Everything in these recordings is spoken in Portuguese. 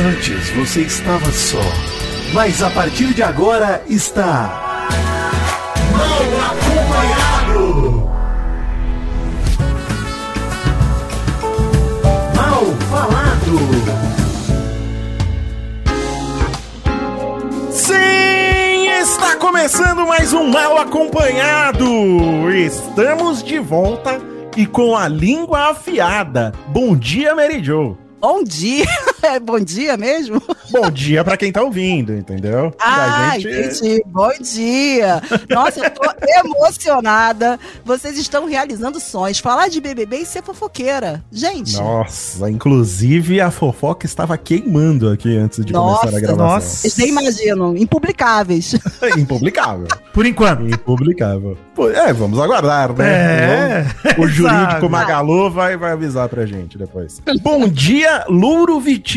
Antes você estava só, mas a partir de agora está. Mal acompanhado! Mal falado! Sim, está começando mais um Mal Acompanhado. Estamos de volta e com a língua afiada. Bom dia, Mary Jo. Bom dia! É bom dia mesmo? Bom dia pra quem tá ouvindo, entendeu? Ah, gente- entendi. Bom dia! Nossa, eu tô emocionada. Vocês estão realizando sonhos. Falar de BBB e ser fofoqueira. Gente, Nossa, inclusive a fofoca estava queimando aqui antes de Nossa, começar a gravação. nossa. vocês nem imaginam. Impublicáveis. Impublicável. Por enquanto. Impublicável. É, vamos aguardar, né? É, O jurídico sabe. Magalu vai, vai avisar pra gente depois. Bom dia, Louro Vitinho.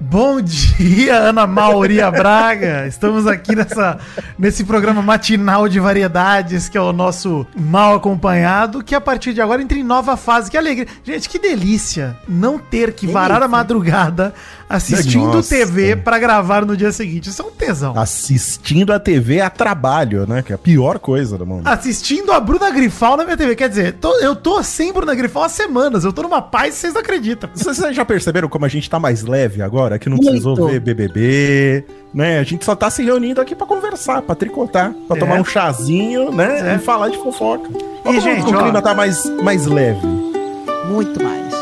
Bom dia, Ana Mauria Braga. Estamos aqui nessa, nesse programa matinal de variedades, que é o nosso mal acompanhado, que a partir de agora entra em nova fase. Que alegria. Gente, que delícia não ter que varar a madrugada assistindo Nossa. TV pra gravar no dia seguinte. Isso é um tesão. Assistindo a TV a trabalho, né? Que é a pior coisa do mundo. Assistindo a Bruna Grifal na minha TV. Quer dizer, tô- eu tô sem Bruna Grifal há semanas. Eu tô numa paz vocês não acreditam. Vocês já perceberam como a gente tá mais leve agora? Que não Muito. precisou ver BBB, né? A gente só tá se reunindo aqui pra conversar, pra tricotar, pra É. tomar um chazinho, né? É. E falar de fofoca. E, gente, o ó. clima tá mais, mais leve. Muito mais.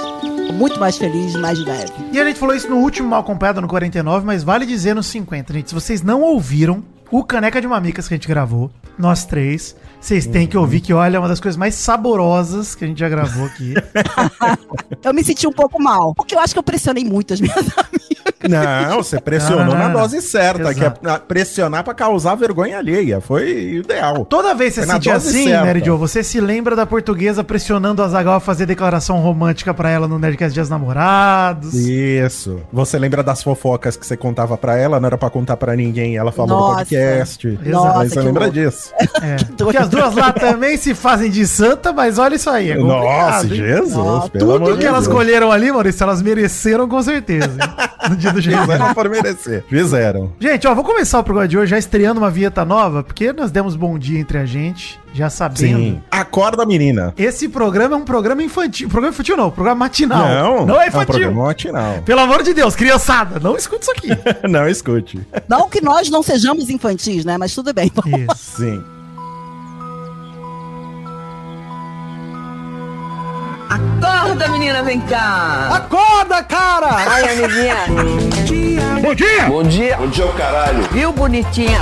Muito mais feliz, mais leve. E a gente falou isso no último mal acompanhado, no 49, mas vale dizer no 50, gente. Se vocês não ouviram o Caneca de Mamicas que a gente gravou, nós três, vocês têm que ouvir que, olha, é uma das coisas mais saborosas que a gente já gravou aqui. Eu me senti um pouco mal. Porque eu acho que eu pressionei muito as minhas amigas. Não, você pressionou não, na dose certa, Exato. que é pressionar pra causar vergonha alheia. Foi ideal. Toda vez que você na sentir assim, certa. Mary Jo, você se lembra da portuguesa pressionando a Zagal a fazer declaração romântica pra ela no Nerdcast Dias Namorados. Isso. Você lembra das fofocas que você contava pra ela, não era pra contar pra ninguém, ela falou no Nossa. podcast. Nossa, Aí você lembra louco. disso. É. doido. Que as duas lá também se fazem de santa, mas olha isso aí. É Nossa? Jesus, amor Tudo que elas colheram ali, Maurício, elas mereceram com certeza. No dia do jeito. Fizeram por merecer. Fizeram. Gente, ó, vou começar o programa de hoje já estreando uma vinheta nova, porque nós demos bom dia entre a gente, já sabendo. Sim. Acorda, menina. Esse programa é um programa infantil. Programa infantil não, programa matinal. Não, não é É um infantil. programa matinal. Pelo amor de Deus, criançada, não escuta isso aqui. não, escute. Não que nós não sejamos infantis, né? Mas tudo bem. Isso. Sim. Acorda, menina, vem cá. Acorda, cara! Ai, amiguinha. Bom dia! Bom dia. Bom dia, caralho. Viu, bonitinha?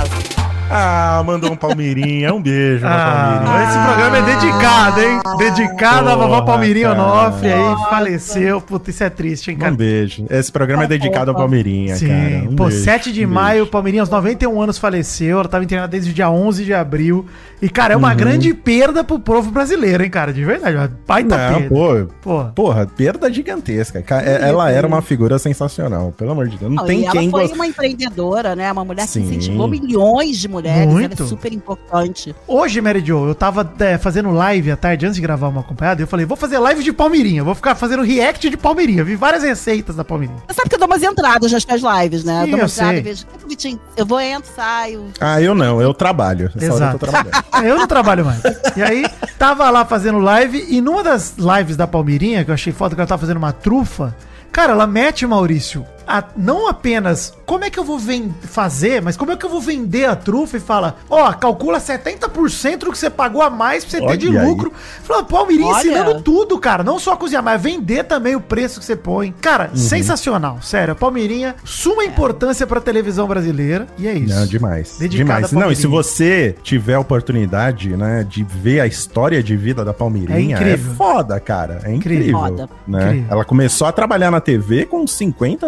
Ah, mandou um Palmeirinha. Um beijo Ah, Palmeirinha. esse programa é dedicado, hein? Dedicado à vovó Palmeirinha cara. Onofre, aí faleceu. Puta, isso é triste, hein, cara? Um beijo. Esse programa é dedicado ao Palmeirinha, Sim, cara. Um pô, beijo, 7 de um maio, beijo. Palmeirinha aos 91 anos faleceu, ela tava internada desde o dia 11 de abril. E, cara, é uma Uhum. grande perda pro povo brasileiro, hein, cara, de verdade. Baita Não, perda. pô, Pô. porra, perda gigantesca. Ca- é- Ela era uma figura sensacional, pelo amor de Deus. Não, Não, tem e ela quem foi goste. uma empreendedora, né? Uma mulher Sim. que incentivou milhões de mulheres. Muito. Ela é super importante. Hoje, Mary Jo, eu tava é, fazendo live à tarde antes de gravar uma acompanhada e eu falei, vou fazer live de Palmeirinha, vou ficar fazendo react de Palmeirinha. Vi várias receitas da Palmeirinha. Você sabe que eu dou umas entradas nas minhas lives, né? Sim, eu dou uma eu entrada sei. e vejo. "Que Vitinho, Eu vou, entro, saio. Ah, eu não, eu trabalho. Essa hora Exato. Eu tô trabalhando. É, eu não trabalho mais. E aí, tava lá fazendo live, e numa das lives da Palmeirinha, que eu achei foda que ela tava fazendo uma trufa, cara, ela mete, Maurício, a- não apenas como é que eu vou fazer, mas como é que eu vou vender a trufa e fala, ó, calcula 70% do que você pagou a mais pra você ter de Olha aí. lucro. Fala, Palmeirinha Olha. ensinando tudo, cara. Não só cozinhar, mas vender também o preço que você põe. Cara, Uhum. sensacional. Sério, a Palmeirinha, suma importância pra televisão brasileira. E é isso. Não, demais. Dedicada demais. Não, e se você tiver a oportunidade, né, de ver a história de vida da Palmeirinha, É é, incrível. foda, cara. É Incrível. incrível. Foda. Né? Incrível. Ela começou a trabalhar na TV com 50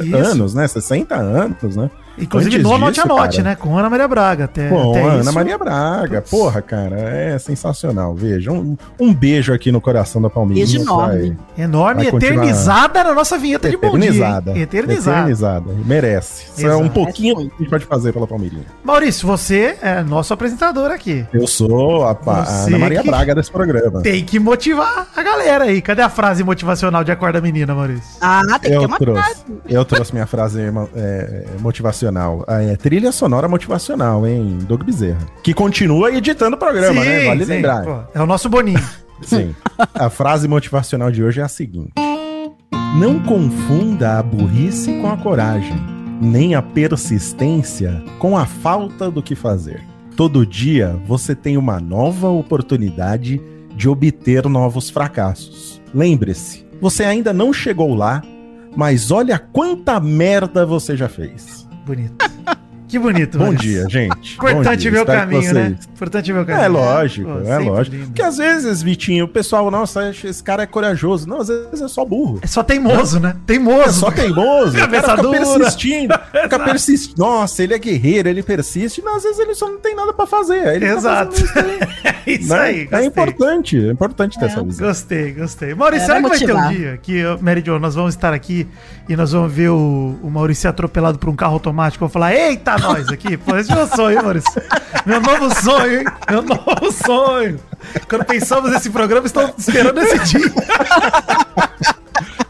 Isso. anos, né? 60 anos, né? Inclusive Antes no Anote disso, Anote, cara, né? Com Ana Maria Braga. Até, Com até a Ana isso. Maria Braga. Porra, cara, é sensacional. Veja, um, um beijo aqui no coração da Palmeirinha. Beijo enorme. Enorme, Vai continuar. eternizada na nossa vinheta de bom dia. Eternizada. Eternizada. Eternizada. Merece. Isso é um pouquinho que a gente pode fazer pela Palmeirinha. Maurício, você é nosso apresentador aqui. Eu sou a, a Ana Maria que- Braga desse programa. Tem que motivar a galera aí. Cadê a frase motivacional de Acorda Menina, Maurício? Ah, tem que ter uma trouxe, frase. eu trouxe minha frase é, motivacional. Ah, É, trilha sonora motivacional, hein? Doug Bezerra. Que continua editando o programa, né? Vale sim, lembrar. pô, é o nosso Boninho. Sim. A frase motivacional de hoje é a seguinte: Não confunda a burrice com a coragem, nem a persistência com a falta do que fazer. Todo dia você tem uma nova oportunidade de obter novos fracassos. Lembre-se, você ainda não chegou lá, mas olha quanta merda você já fez. Bonito. Que bonito, Bom Maurício. dia, gente. Bom Importante ver o que caminho, né? Importante ver o caminho. É lógico, Pô, é lógico. lindo. Porque às vezes, Vitinho, o pessoal, nossa, esse cara é corajoso. Não, às vezes é só burro. É só teimoso, né? É Teimoso. só teimoso. o Cabeça dura. persistindo. Fica persistindo. Nossa, ele é guerreiro, ele persiste. Não, às vezes ele só não tem nada pra fazer. Ele tá Exato. fazendo isso aí, É isso né? aí, É gostei. importante, é importante ter essa visão. Gostei, gostei. Maurício, Era será que vai ter um dia que, eu- Mary Jo, nós vamos estar aqui e nós vamos ver o, o Maurício ser atropelado por um carro automático? Vou falar, eita, nós aqui. Pô, esse é meu sonho, hein, Maurício? Meu novo sonho, hein? Meu novo sonho. Quando pensamos nesse programa, estamos esperando esse dia.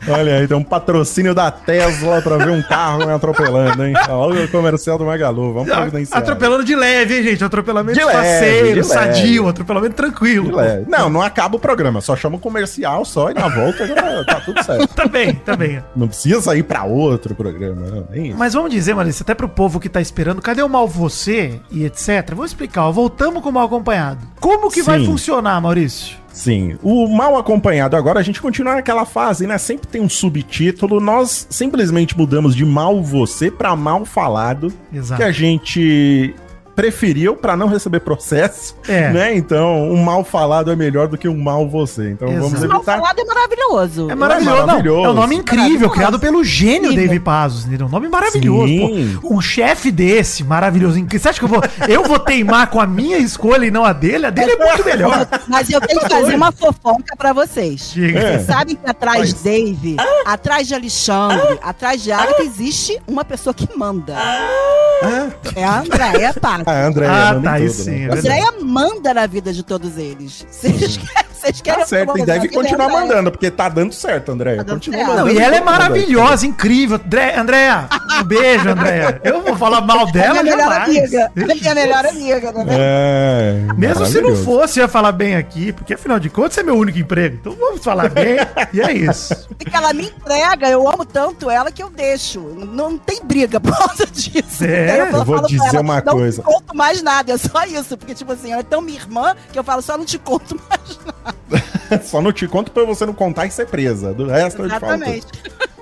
Olha aí, tem um patrocínio da Tesla pra ver um carro me atropelando, hein? Olha o comercial do Magalu, vamos providenciar. Atropelando de leve, hein, gente? Atropelamento De faceiro, de sadio, atropelamento tranquilo. Não, não acaba o programa, só chama o comercial só e na volta já tá tudo certo. Tá bem, tá bem. Não precisa ir pra outro programa, não. Nem isso. Mas vamos dizer, Maurício, até pro povo que tá esperando, cadê o mal você e etc. Vou explicar, ó, voltamos com o mal acompanhado. Como que vai Sim. funcionar, Maurício? Sim, o mal acompanhado agora, a gente continua naquela fase, né? Sempre tem um subtítulo. Nós simplesmente mudamos de mal você pra mal falado, Exato. que a gente preferiu pra não receber processo, É. né? Então, um mal falado é melhor do que um mal você. Então, vamos Exato. Mal evitar. falado é maravilhoso. É maravilhoso, não, maravilhoso. é um nome incrível, criado pelo gênio Incrível. Dave Pazos, entendeu? Um nome maravilhoso, Sim. pô. Um chefe desse, maravilhoso. Você acha que eu vou, eu vou teimar com a minha escolha e não a dele? A dele é muito melhor. Mas eu tenho que fazer uma fofoca pra vocês. Diga. É. Vocês sabem que atrás de Dave, atrás de Alexandre, atrás de Agatha, existe uma pessoa que manda. É a Andréia A André Ah, manda tá, em aí tudo, sim, né? é A. Andréia manda na vida de todos eles. Vocês querem, vocês querem Tá certo, e deve continuar Andréia. mandando, porque tá dando certo, André. Tá Continua certo. mandando. Não, e ela é maravilhosa, incrível. André, Andréa, um beijo, Andréa. Eu vou falar mal É dela minha melhor jamais. amiga. É minha melhor amiga, né? É, Mesmo se não fosse, eu ia falar bem aqui, porque afinal de contas é meu único emprego. Então vamos falar bem, e é isso. Porque ela me entrega, eu amo tanto ela que eu deixo. Não, não tem briga por causa disso. É, Aí eu vou dizer uma não coisa. Não conto mais nada, é só isso. Porque, tipo assim, ela é tão minha irmã que eu falo, só não te conto mais nada. Só não te conto pra você não contar e ser presa. Do resto eu te falo Exatamente.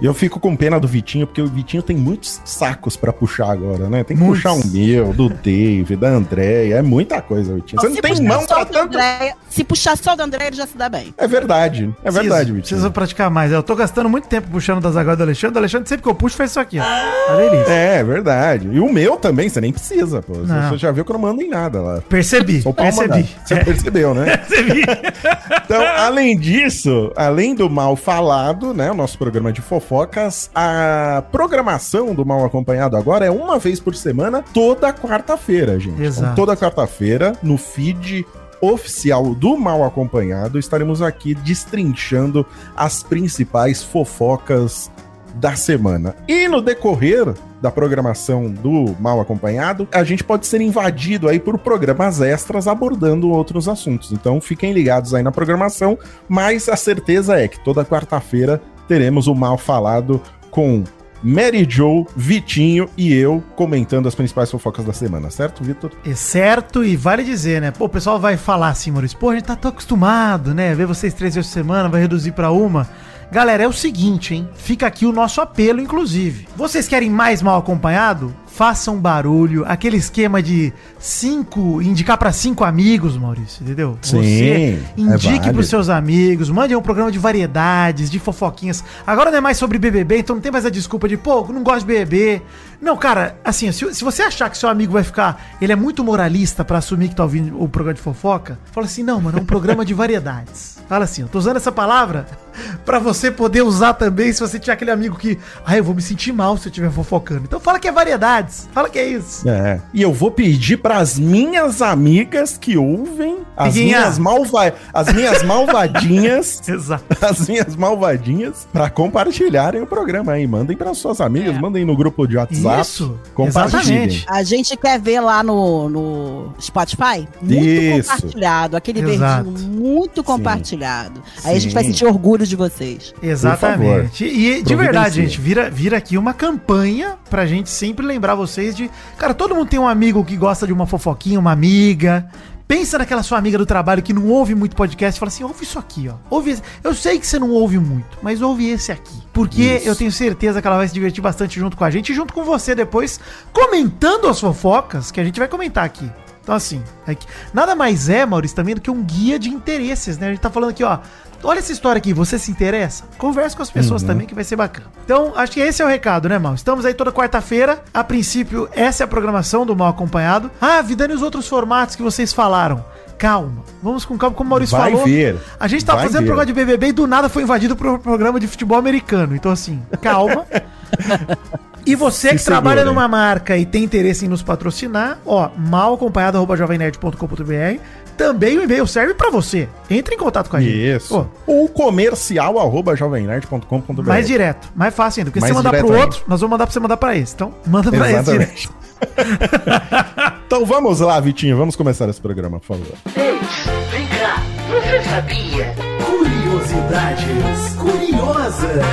E eu fico com pena do Vitinho, porque o Vitinho tem muitos sacos pra puxar agora, né? Tem que Muitos. puxar o meu, do Dave, da Andréia. É muita coisa, Vitinho. Você não Se tem mão só pra tanto. André, Se puxar só do André, ele já se dá bem. É verdade. É verdade, Preciso, Vitinho. preciso praticar mais. Eu tô gastando muito tempo puxando das agora do Alexandre. O Alexandre, sempre que eu puxo, faz isso aqui, ó. Delícia. É, é verdade. E o meu também, você nem precisa, pô. Você- Não. Você já viu que eu não mando em nada lá. Percebi, percebi. Você É, percebeu, né? percebi. Então, além disso, além do mal falado, né, o nosso programa de fofocas, a programação do mal acompanhado agora é uma vez por semana, toda quarta-feira, gente. Exato. Então, toda quarta-feira, no feed oficial do Mal Acompanhado, estaremos aqui destrinchando as principais fofocas da semana. E no decorrer da programação do Mal Acompanhado, a gente pode ser invadido aí por programas extras abordando outros assuntos. Então fiquem ligados aí na programação, mas a certeza é que toda quarta-feira teremos o Mal Falado com Mary Joe, Vitinho e eu comentando as principais fofocas da semana, certo, Vitor? É certo, e vale dizer, né? Pô, o pessoal vai falar assim, Maurício, pô, a gente tá tão acostumado, né? Ver vocês três vezes por semana, vai reduzir pra uma. Galera, é o seguinte, hein? Fica aqui o nosso apelo, inclusive. Vocês querem mais mal acompanhado? Façam barulho, aquele esquema de cinco, indicar pra cinco amigos, Maurício, entendeu? Sim, Você é indique válido. pros seus amigos, mande um programa de variedades, de fofoquinhas. Agora não é mais sobre BBB, então não tem mais a desculpa de, pô, não gosto de BBB. Não, cara, assim, se, se você achar que seu amigo vai ficar, ele é muito moralista pra assumir que tá ouvindo o programa de fofoca, fala assim, não, mano, é um programa de variedades. Fala assim, eu tô usando essa palavra pra você poder usar também se você tiver aquele amigo que, ah, eu vou me sentir mal se eu estiver fofocando. Então fala que é fala que é isso. É. E eu vou pedir pras minhas amigas que ouvem, as minhas, malva as minhas malvadinhas, Exato. as minhas malvadinhas, pra compartilharem o programa aí. Mandem pras suas amigas, mandem no grupo de WhatsApp. Isso, Compartilhem. exatamente. A gente quer ver lá no, no Spotify? Muito Isso. compartilhado. Aquele Exato. verdinho muito compartilhado. Aí a gente Sim. vai sentir orgulho de vocês. Exatamente. E de verdade, gente, vira, vira aqui uma campanha pra gente sempre lembrar vocês de. Cara, todo mundo tem um amigo que gosta de uma fofoquinha, uma amiga. Pensa naquela sua amiga do trabalho que não ouve muito podcast e fala assim: ouve isso aqui, ó. Ouve esse. Eu sei que você não ouve muito, mas ouve esse aqui. Porque Isso. eu tenho certeza que ela vai se divertir bastante junto com a gente e junto com você depois, comentando as fofocas que a gente vai comentar aqui. Então, assim, é nada mais é, Maurício, também do que um guia de interesses, né? A gente tá falando aqui, ó. Olha essa história aqui, você se interessa? Converse com as pessoas também, que vai ser bacana. Então, acho que esse é o recado, né, Mal? Estamos aí toda quarta-feira. A princípio, essa é a programação do Mal Acompanhado. Ah, Vidani, os outros formatos que vocês falaram. Calma, vamos com calma, como o Maurício Vai falou. ver. A gente tava Vai fazendo ver. programa de BBB e do nada foi invadido por um programa de futebol americano. Então, assim, calma. E você Se que trabalha segurem. numa marca e tem interesse em nos patrocinar, ó, malacompanhado.jovemnerd.com.br também o e-mail serve pra você. Entre em contato com a gente. Isso. Pô, Ou comercial arroba jovemnerd.com.br. mais direto, mais fácil ainda. Porque se você mandar pro diretamente. outro, nós vamos mandar pra você mandar pra esse. Então, manda pra esse Exatamente. direto. Então vamos lá, Vitinho, vamos começar esse programa, por favor. Ei, vem cá, você sabia? Curiosidades curiosas.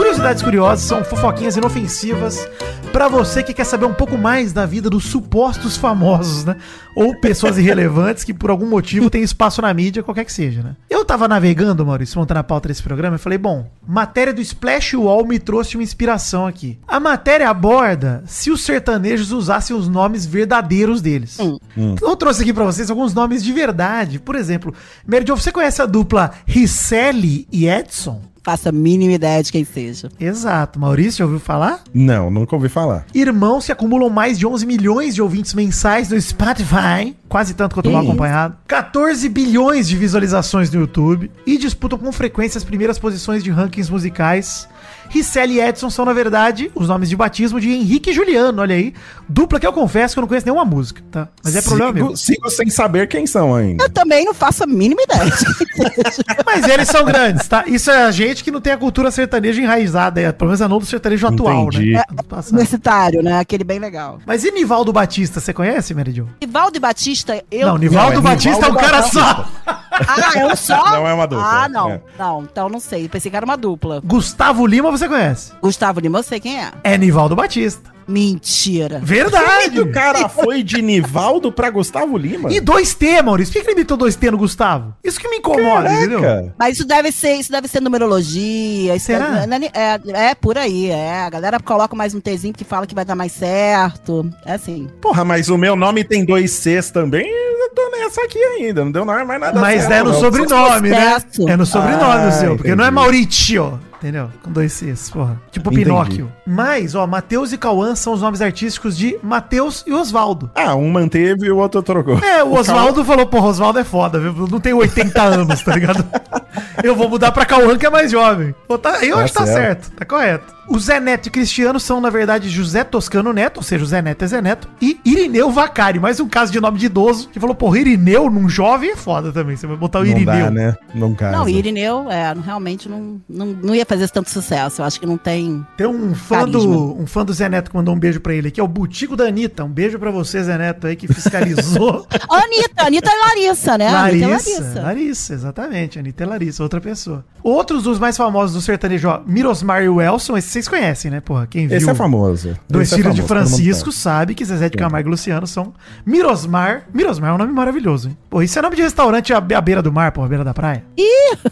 Curiosidades curiosas são fofoquinhas inofensivas pra você que quer saber um pouco mais da vida dos supostos famosos, né? Ou pessoas irrelevantes que por algum motivo têm espaço na mídia, qualquer que seja, né? Eu tava navegando, Maurício, montando a pauta desse programa, e falei, bom, matéria do Splash Wall me trouxe uma inspiração aqui. A matéria aborda se os sertanejos usassem os nomes verdadeiros deles. Então eu trouxe aqui pra vocês alguns nomes de verdade. Por exemplo, Mary Jo, você conhece a dupla Ricelli e Edson? Faça a mínima ideia de quem seja. Exato. Maurício, já ouviu falar? Não, nunca ouvi falar. Irmãos que acumulam mais de 11 milhões de ouvintes mensais no Spotify, quase tanto quanto o mal Isso. acompanhado. 14 bilhões de visualizações no YouTube e disputam com frequência as primeiras posições de rankings musicais. Ricelli e Edson são, na verdade, os nomes de batismo de Henrique e Juliano, olha aí. Dupla que eu confesso que eu não conheço nenhuma música, tá? Mas é problema sigo, meu. sigo sem saber quem são ainda. Eu também não faço a mínima ideia. seja. Mas eles são grandes, tá? Isso é a gente que não tem a cultura sertaneja enraizada, é, pelo menos não do sertanejo atual, Entendi. né? É, Do passado. Universitário, né? Aquele bem legal. Mas e Nivaldo Batista, você conhece, Meridio? Nivaldo e Batista, eu. Não, Nivaldo Não, é Batista é um Nivaldo cara só. Ah, é um só? Não é uma dupla, Ah, não. é. Não, então não sei. Pensei que era uma dupla. Gustavo Lima, você conhece? Gustavo Lima, eu sei quem é. É Nivaldo Batista. Mentira. Verdade. O cara foi de Nivaldo pra Gustavo Lima? E 2T, Maurício. Por que ele imitou 2T no Gustavo? Isso que me incomoda, entendeu? Caraca. Mas isso deve ser, isso deve ser numerologia. Isso Será? É, é, é por aí, é. A galera coloca mais um Tzinho que fala que vai dar mais certo. É assim. Porra, mas o meu nome tem dois Cs também. Eu tô nessa aqui ainda. Não deu nada- mais nada Mas certo, é no não. sobrenome, né? É no sobrenome Ah, o seu, porque não é entendi. Maurício. Entendeu? Com dois Cs, porra. Tipo Entendi. Pinóquio. Mas, ó, Matheus e Cauã são os nomes artísticos de Matheus e Osvaldo. Ah, um manteve e o outro trocou. É, o Oswaldo falou, porra, Oswaldo é foda, viu? Eu Não tenho 80 anos, tá ligado? Eu vou mudar pra Cauã, que é mais jovem. Tá- eu Tá acho que tá certo, tá correto. O Zé Neto e Cristiano são, na verdade, José Toscano Neto, ou seja, o Zé Neto é Zé Neto, e Irineu Vacari, mais um caso de nome de idoso, que falou, porra, Irineu num jovem é foda também, você vai botar o Não Irineu. dá, né? Não casa. Não, Irineu, é, não- realmente não, não, não ia fazer tanto sucesso. Eu acho que não tem. Tem um fã, Carisma. do, um fã do Zé Neto que mandou um beijo pra ele aqui, é o Butico da Anitta. Um beijo pra você, Zé Neto, aí, que fiscalizou. A Anitta, Anitta é Larissa, né? Anitta é Larissa, Larissa, exatamente. Anitta é Larissa, outra pessoa. Outros dos mais famosos do sertanejo, ó, Mirosmar e Welson, esses vocês conhecem, né, porra? Quem viu Esse é famoso. Dois Esse é Filhos de famoso, mundo Francisco sabe que Zezé de Camargo e Luciano são Mirosmar. Mirosmar é um nome maravilhoso, hein? Pô, isso é nome de restaurante à, be- à beira do mar, pô, à beira da praia.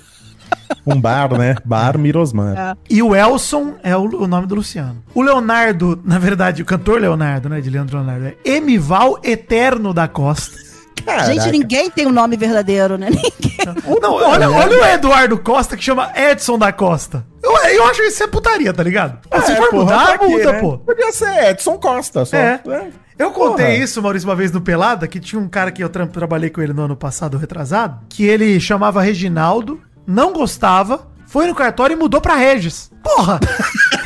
Um bar, né? Bar Mirosmar. É. E o Elson é o, o nome do Luciano. O Leonardo, na verdade, o cantor Leonardo, né? De Leandro Leonardo, é Emival Eterno da Costa. Caraca. Gente, ninguém tem um nome verdadeiro, né? Ninguém. Não, olha, olha o Eduardo Costa que chama Edson da Costa. Eu, eu acho isso é putaria, tá ligado? Se for porra, mudar, pra quê, muda, né? pô. Podia ser Edson Costa só. É. né? Eu contei Porra. isso, Maurício, uma vez no Pelada, que tinha um cara que eu tra- trabalhei com ele no ano passado, retrasado, que ele chamava Reginaldo, não gostava, foi no cartório e mudou pra Regis. Porra!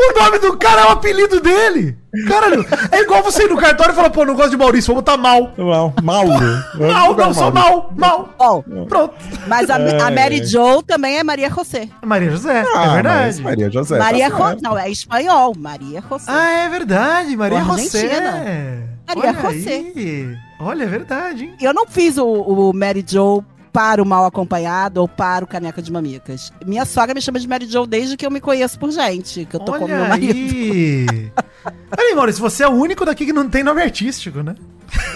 o nome do cara é o apelido dele. Caralho, é igual você ir no cartório e falar, pô, não gosto de Maurício, vou botar mal. Mal. Mauro. Mal, não, só mal, mal. Bom, Pronto. mas a, a Mary Jo também é Maria José. Maria José, Ah, é verdade. Maria José. Maria tá José. Não, é espanhol. Maria José. Ah, é verdade, Maria. José. Maria Olha José. aí. Olha, é verdade, hein? Eu não fiz o, o Mary Jo para o mal acompanhado ou para o caneca de mamicas. Minha sogra me chama de Mary Jo desde que eu me conheço por gente, que eu tô com meu Olha marido. aí. Olha aí, Maurício, você é o único daqui que não tem nome artístico, né?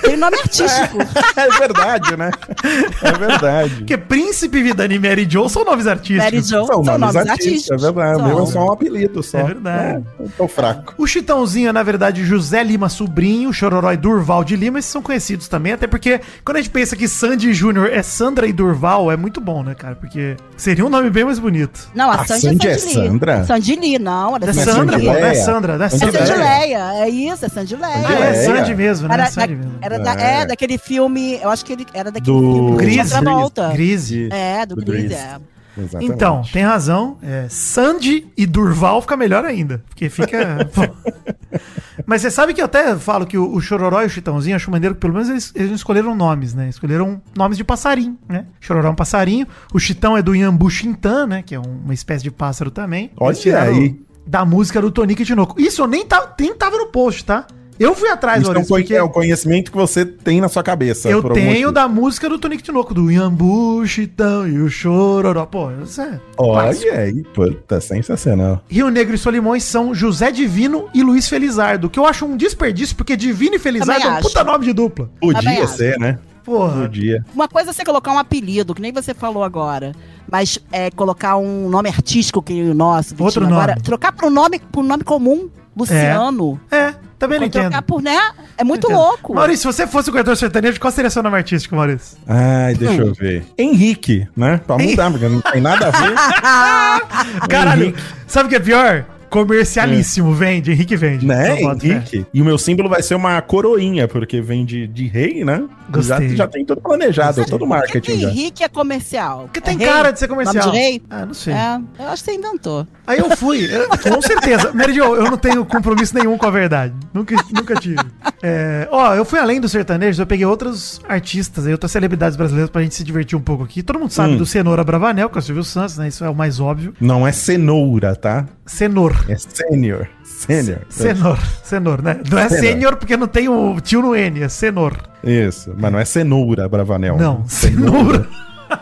Tem nome artístico. É verdade, né? É verdade. Porque Príncipe, Vidani e Mary Jo são nomes artísticos. Mary Jo São, são, nomes nomes artísticos, artísticos. é verdade. O meu é São. só um apelido só. É verdade. É, eu tô fraco. O Chitãozinho é, na verdade, José Lima Sobrinho, o Chororó e Durval de Lima, esses são conhecidos também, até porque quando a gente pensa que Sandy Júnior é Sandra e Durval, é muito bom, né, cara? Porque seria um nome bem mais bonito. Não, a, A Sandy, Sandy é é Sandy Sandra? Lee. Sandy Lee, não. Ela É é Sandy Sandra, pô, não é Leia? Sandra, não é Sandy É Sandra. Sandy Leia. Leia, é isso, é Sandy Leia. Ah, é. Sandy mesmo, né? Era, Sandy. Era, da- É. é, daquele filme, eu acho que ele era daquele Do filme Travolta. Grise. É, do, Do Grease, Grease. é. Exatamente. Então, tem razão. É, Sandy e Durval fica melhor ainda. Porque fica. Mas você sabe que eu até falo que o, o Chororó e o Chitãozinho, acho maneiro que pelo menos eles, eles não escolheram nomes, né? Escolheram nomes de passarinho, né? Chororó é um passarinho. O Chitão é do Iambu Xintã, né? Que é um- uma espécie de pássaro também. Olha aí. Da música do Tonico e Tinoco. Isso eu nem, tá, nem tava no post, tá? Eu fui atrás, Isso é, um Maurício, porque- é o conhecimento que você tem na sua cabeça. eu tenho da música do Tonico Tinoco, do Iambu, Chitão e o Chororó. Pô, isso é. Olha aí, puta, sensacional. Rio Negro e Solimões são José Divino e Luiz Felizardo, que eu acho um desperdício, porque Divino e Felizardo Também é um acho. puta nome de dupla. Podia ser, né? Porra. Podia. Uma coisa é você colocar um apelido, que nem você falou agora. Mas é colocar um nome artístico que o nosso. Vitinho. Outro Agora, nome. trocar por um nome, por nome comum, Luciano. É, também não Quando trocar entendo. por, né? É muito Entendo. louco. Maurício, se você fosse o cantor sertanejo, qual seria seu nome artístico, Maurício? Ai, deixa eu ver. Henrique, né? Pra mudar, porque não tem nada a ver. Caralho, Henrique. sabe o que é pior? Comercialíssimo, vende, Henrique vende. Né, fé. Henrique? E o meu símbolo vai ser uma coroinha, porque vem de, de rei, né? Já, Gostei. já tem tudo planejado, todo marketing. Henrique é comercial. Porque tem É rei? cara de ser comercial. Nome de rei? Ah, não sei. É, eu acho que você inventou. Aí eu fui, eu- com certeza. Meridio, eu não tenho compromisso nenhum com a verdade. Nunca, nunca tive. É, ó, eu fui além do sertanejo, eu peguei outros artistas e outras celebridades brasileiras pra gente se divertir um pouco aqui. Todo mundo sabe Hum. do Cenoura Bravanel, que é o Silvio Santos, né? Isso é o mais óbvio. Não é cenoura, tá? Cenor. É sênior. Sênior. Cenor. Cenor, né? Não é sênior porque não tem o tio no N, é Cenor. Isso, mas não é cenoura, Bravanel. Não, cenoura.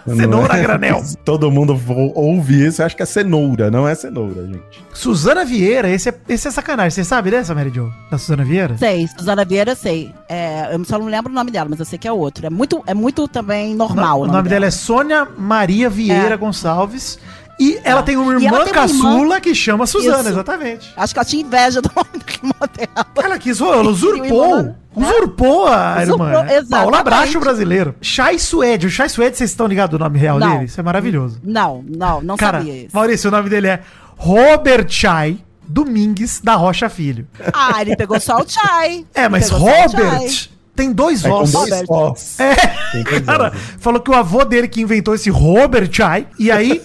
Cenoura é- granel. Todo mundo ouve isso e acha que é cenoura, não é cenoura, gente. Suzana Vieira, esse é, esse é sacanagem. Você sabe dessa, Mary Jo? Da Suzana Vieira? Sei, Suzana Vieira, eu sei. É, eu só não lembro o nome dela, mas eu sei que é outro. É muito, é muito também normal. O nome dela é Sônia Maria Vieira É. Gonçalves. E ela tem uma irmã tem uma irmã- caçula que chama Suzana, Isso. exatamente. Acho que ela tinha inveja do nome da irmã dela. Ela quis, ela usurpou. irmã, Usurpou a Usurpou, irmã. né? exatamente. Paula Bracho brasileiro. Chai Suede. O Chai Suede, vocês estão ligados do nome real Não. dele? Isso é maravilhoso. Não, não, não Cara, sabia isso. Maurício, o nome dele é Robert Chai Domingues da Rocha Filho. Ah, ele pegou só o Chai. É, mas Ele o Robert. Tem dois É com ossos. dois. É, Tem dois cara, ossos. falou que o avô dele que inventou esse Robert Chai, e aí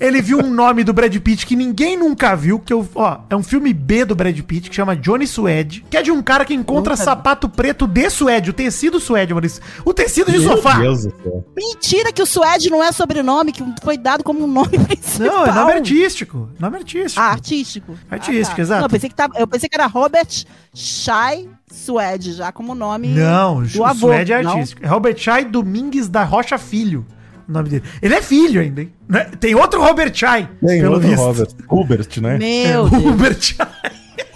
ele viu um nome do Brad Pitt que ninguém nunca viu, que eu, ó, é um filme B do Brad Pitt, que chama Johnny Suede, que é de um cara que encontra Nunca vi. sapato preto de suede, o tecido suede, Maurício. O tecido de Meu sofá. Deus do céu. Mentira que o Suede não é sobrenome, que foi dado como um nome principal. Não, é nome artístico. Nome artístico. Ah, artístico. Artístico, Ah, tá. exato. Não, eu pensei que, tava, eu pensei que era Robert Chai Suede, já como nome Não, do o avô. Suede é não? artístico. É Robert Chai Domingues da Rocha Filho, o nome dele. Ele é filho ainda, hein? Não é- Tem outro Robert Chai, Tem outro Robert. Hubert, né? Meu Deus. Robert Chai.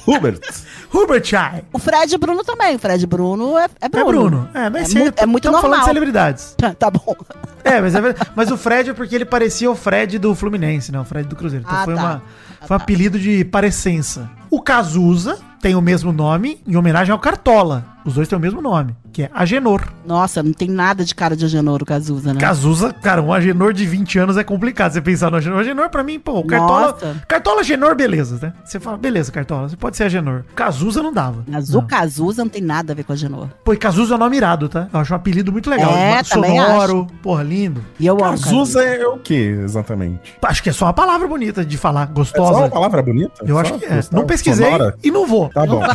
Hubert. Hubert Chai. O Fred Bruno também. O Fred Bruno é, é Bruno. É Bruno. É, mas é, mu- é muito normal. falando de celebridades. Tá bom. É, mas, é verdade. mas o Fred é porque ele parecia o Fred do Fluminense, né? O Fred do Cruzeiro. Então Ah, foi, tá. uma, Ah, foi um tá. apelido de parecença. O Cazuza tem o mesmo nome em homenagem ao Cartola. Os dois têm o mesmo nome, que é Agenor. Nossa, não tem nada de cara de Agenor o Cazuza, né? Cazuza, cara, um Agenor de 20 anos é complicado você pensar no Agenor. Agenor, pra mim, pô, o Cartola. Nossa. Cartola, Agenor, beleza, né? Você fala, beleza, Cartola, você pode ser Agenor. Cazuza não dava. Mas não. o Cazuza não tem nada a ver com Agenor. Pô, e Cazuza é um nome irado, tá? Eu acho um apelido muito legal. É, Sonoro, porra, lindo. E eu amo Cazuza é o que, exatamente? Acho que é só uma palavra bonita de falar, É só gostosa. uma palavra bonita? Eu Só? acho que é. Gostar? Não pesquisei Sonora? e não vou. Tá bom.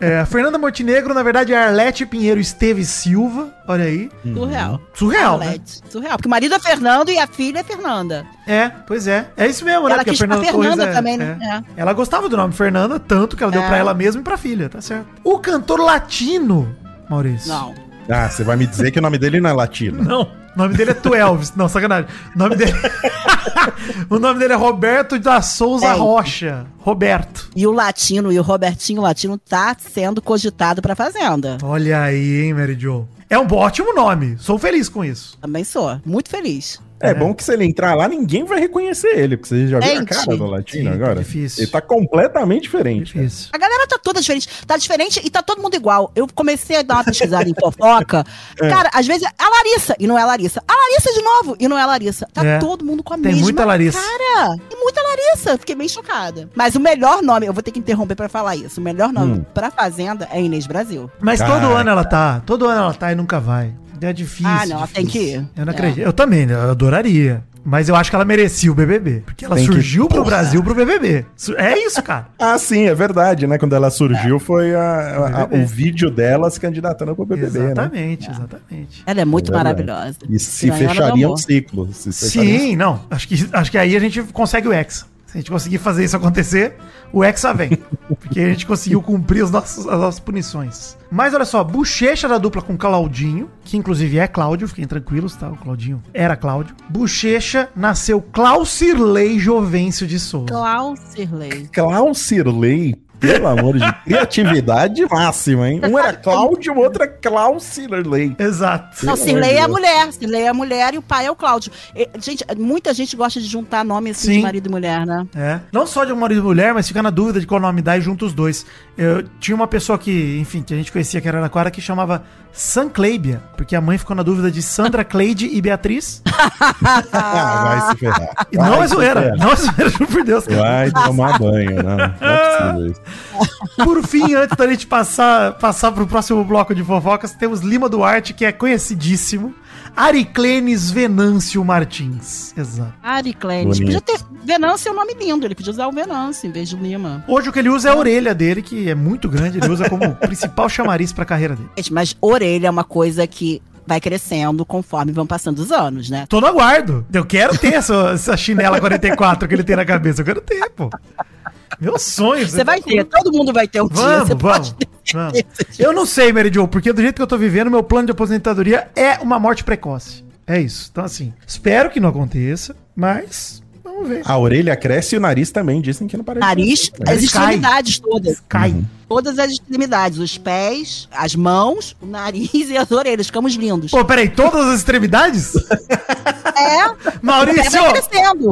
É, Fernanda Montenegro, na verdade, é Arlete Pinheiro Esteves Silva. Olha aí. Surreal. Surreal, né? Surreal. Porque o marido é Fernando e a filha é Fernanda. É, pois é. É isso mesmo, né? Ela Porque a quis pra Fernanda Torres também, né? é. Ela gostava do nome Fernanda, tanto que ela deu É. pra ela mesma e pra filha, tá certo. O cantor latino, Maurício. Não. Ah, você vai me dizer que o nome dele não é latino. Não. O nome dele é Tu Elvis. Não, sacanagem. O nome dele. o nome dele é Roberto da Souza É. Rocha. Roberto. E o Latino, e o Robertinho Latino tá sendo cogitado pra Fazenda. Olha aí, hein, Mary Jo. É um ótimo nome. Sou feliz com isso. Também sou. Muito feliz. É, bom que se ele entrar lá, ninguém vai reconhecer ele, porque você já viu a cara do latino Sim, agora? difícil. Ele tá completamente diferente. Difícil. A galera tá toda diferente. Tá diferente e tá todo mundo igual. Eu comecei a dar uma pesquisada em fofoca. É. Cara, às vezes a Larissa e não é a Larissa. A Larissa de novo e não é a Larissa. Tá É. todo mundo com a Tem mesma muita Larissa. cara. Tem muita Larissa. Fiquei bem chocada. Mas o melhor nome, eu vou ter que interromper pra falar isso. O melhor nome Hum. pra Fazenda é Inês Brasil. Mas todo Caraca. ano ela tá. Todo ano ela tá e nunca vai. É difícil. Ah, não, ela tem difícil. que ir. Eu não É. acredito. Eu também, né? Eu adoraria. Mas eu acho que ela merecia o BBB. Porque ela Tem que- surgiu pro Porra. Brasil pro BBB. É isso, cara. Ah, sim, é verdade, né? Quando ela surgiu, foi a- a- o vídeo dela se candidatando pro BBB, né? exatamente, exatamente. Ela é muito É maravilhosa. E se fecharia um amor. ciclo. Se fecharia Sim, não. Acho que, acho que aí a gente consegue o Hexa. Se a gente conseguir fazer isso acontecer, o Hexa vem. Porque a gente conseguiu cumprir os nossos, as nossas punições. Mas olha só, bochecha da dupla com Claudinho, que inclusive é Cláudio, fiquem tranquilos, tá? O Claudinho era Cláudio. Bochecha nasceu Claucirley Jovencio de Souza. Klaus Sirley. Pelo amor de criatividade máxima, hein? Um era Cláudio, o outro é Klaus Cirley. Exato. Não, Cirlei é a mulher. Cirlei é a mulher e o pai é o Cláudio. E, gente, muita gente gosta de juntar nome assim Sim. de marido e mulher, né? É. Não só de um marido e mulher, mas fica na dúvida de qual nome dar e junta os dois. Eu tinha uma pessoa que, enfim, que a gente conhecia que era Araraquara que chamava Sancleibia, porque a mãe ficou na dúvida de Sandra Cleide e Beatriz. Ah, vai se ferrar. E não Vai é zoeira, não é zoeira, juro por Deus. Vai tomar banho, não. Não é possível isso. Por fim, antes da gente passar, passar pro próximo bloco de fofocas, temos Lima Duarte, que é conhecidíssimo. Ariclenes Venâncio Martins. Exato. Ari Clênis. Bonito. Podia ter. Venâncio é um nome lindo. Ele podia usar o Venâncio em vez de Lima. Hoje o que ele usa é a orelha dele, que é muito grande, ele usa como principal chamariz pra carreira dele. Gente, mas orelha é uma coisa que vai crescendo conforme vão passando os anos, né? Tô no aguardo. Eu quero ter essa, essa chinela 44 que ele tem na cabeça. Eu quero ter, pô. Meu sonho. Você vai ter, todo mundo vai ter um dia. Vamos, Você vamos, pode ter. vamos. Eu não sei, Mary Jo, porque do jeito que eu tô vivendo, meu plano de aposentadoria é uma morte precoce. É isso. Então, assim, espero que não aconteça, mas vamos ver. A orelha cresce e o nariz também, dizem que não parece. Nariz, as cai. extremidades todas. Cai. Todas as extremidades. Os pés, as mãos, o nariz e as orelhas. Ficamos lindos. Pô, peraí, todas as extremidades? É, Maurício!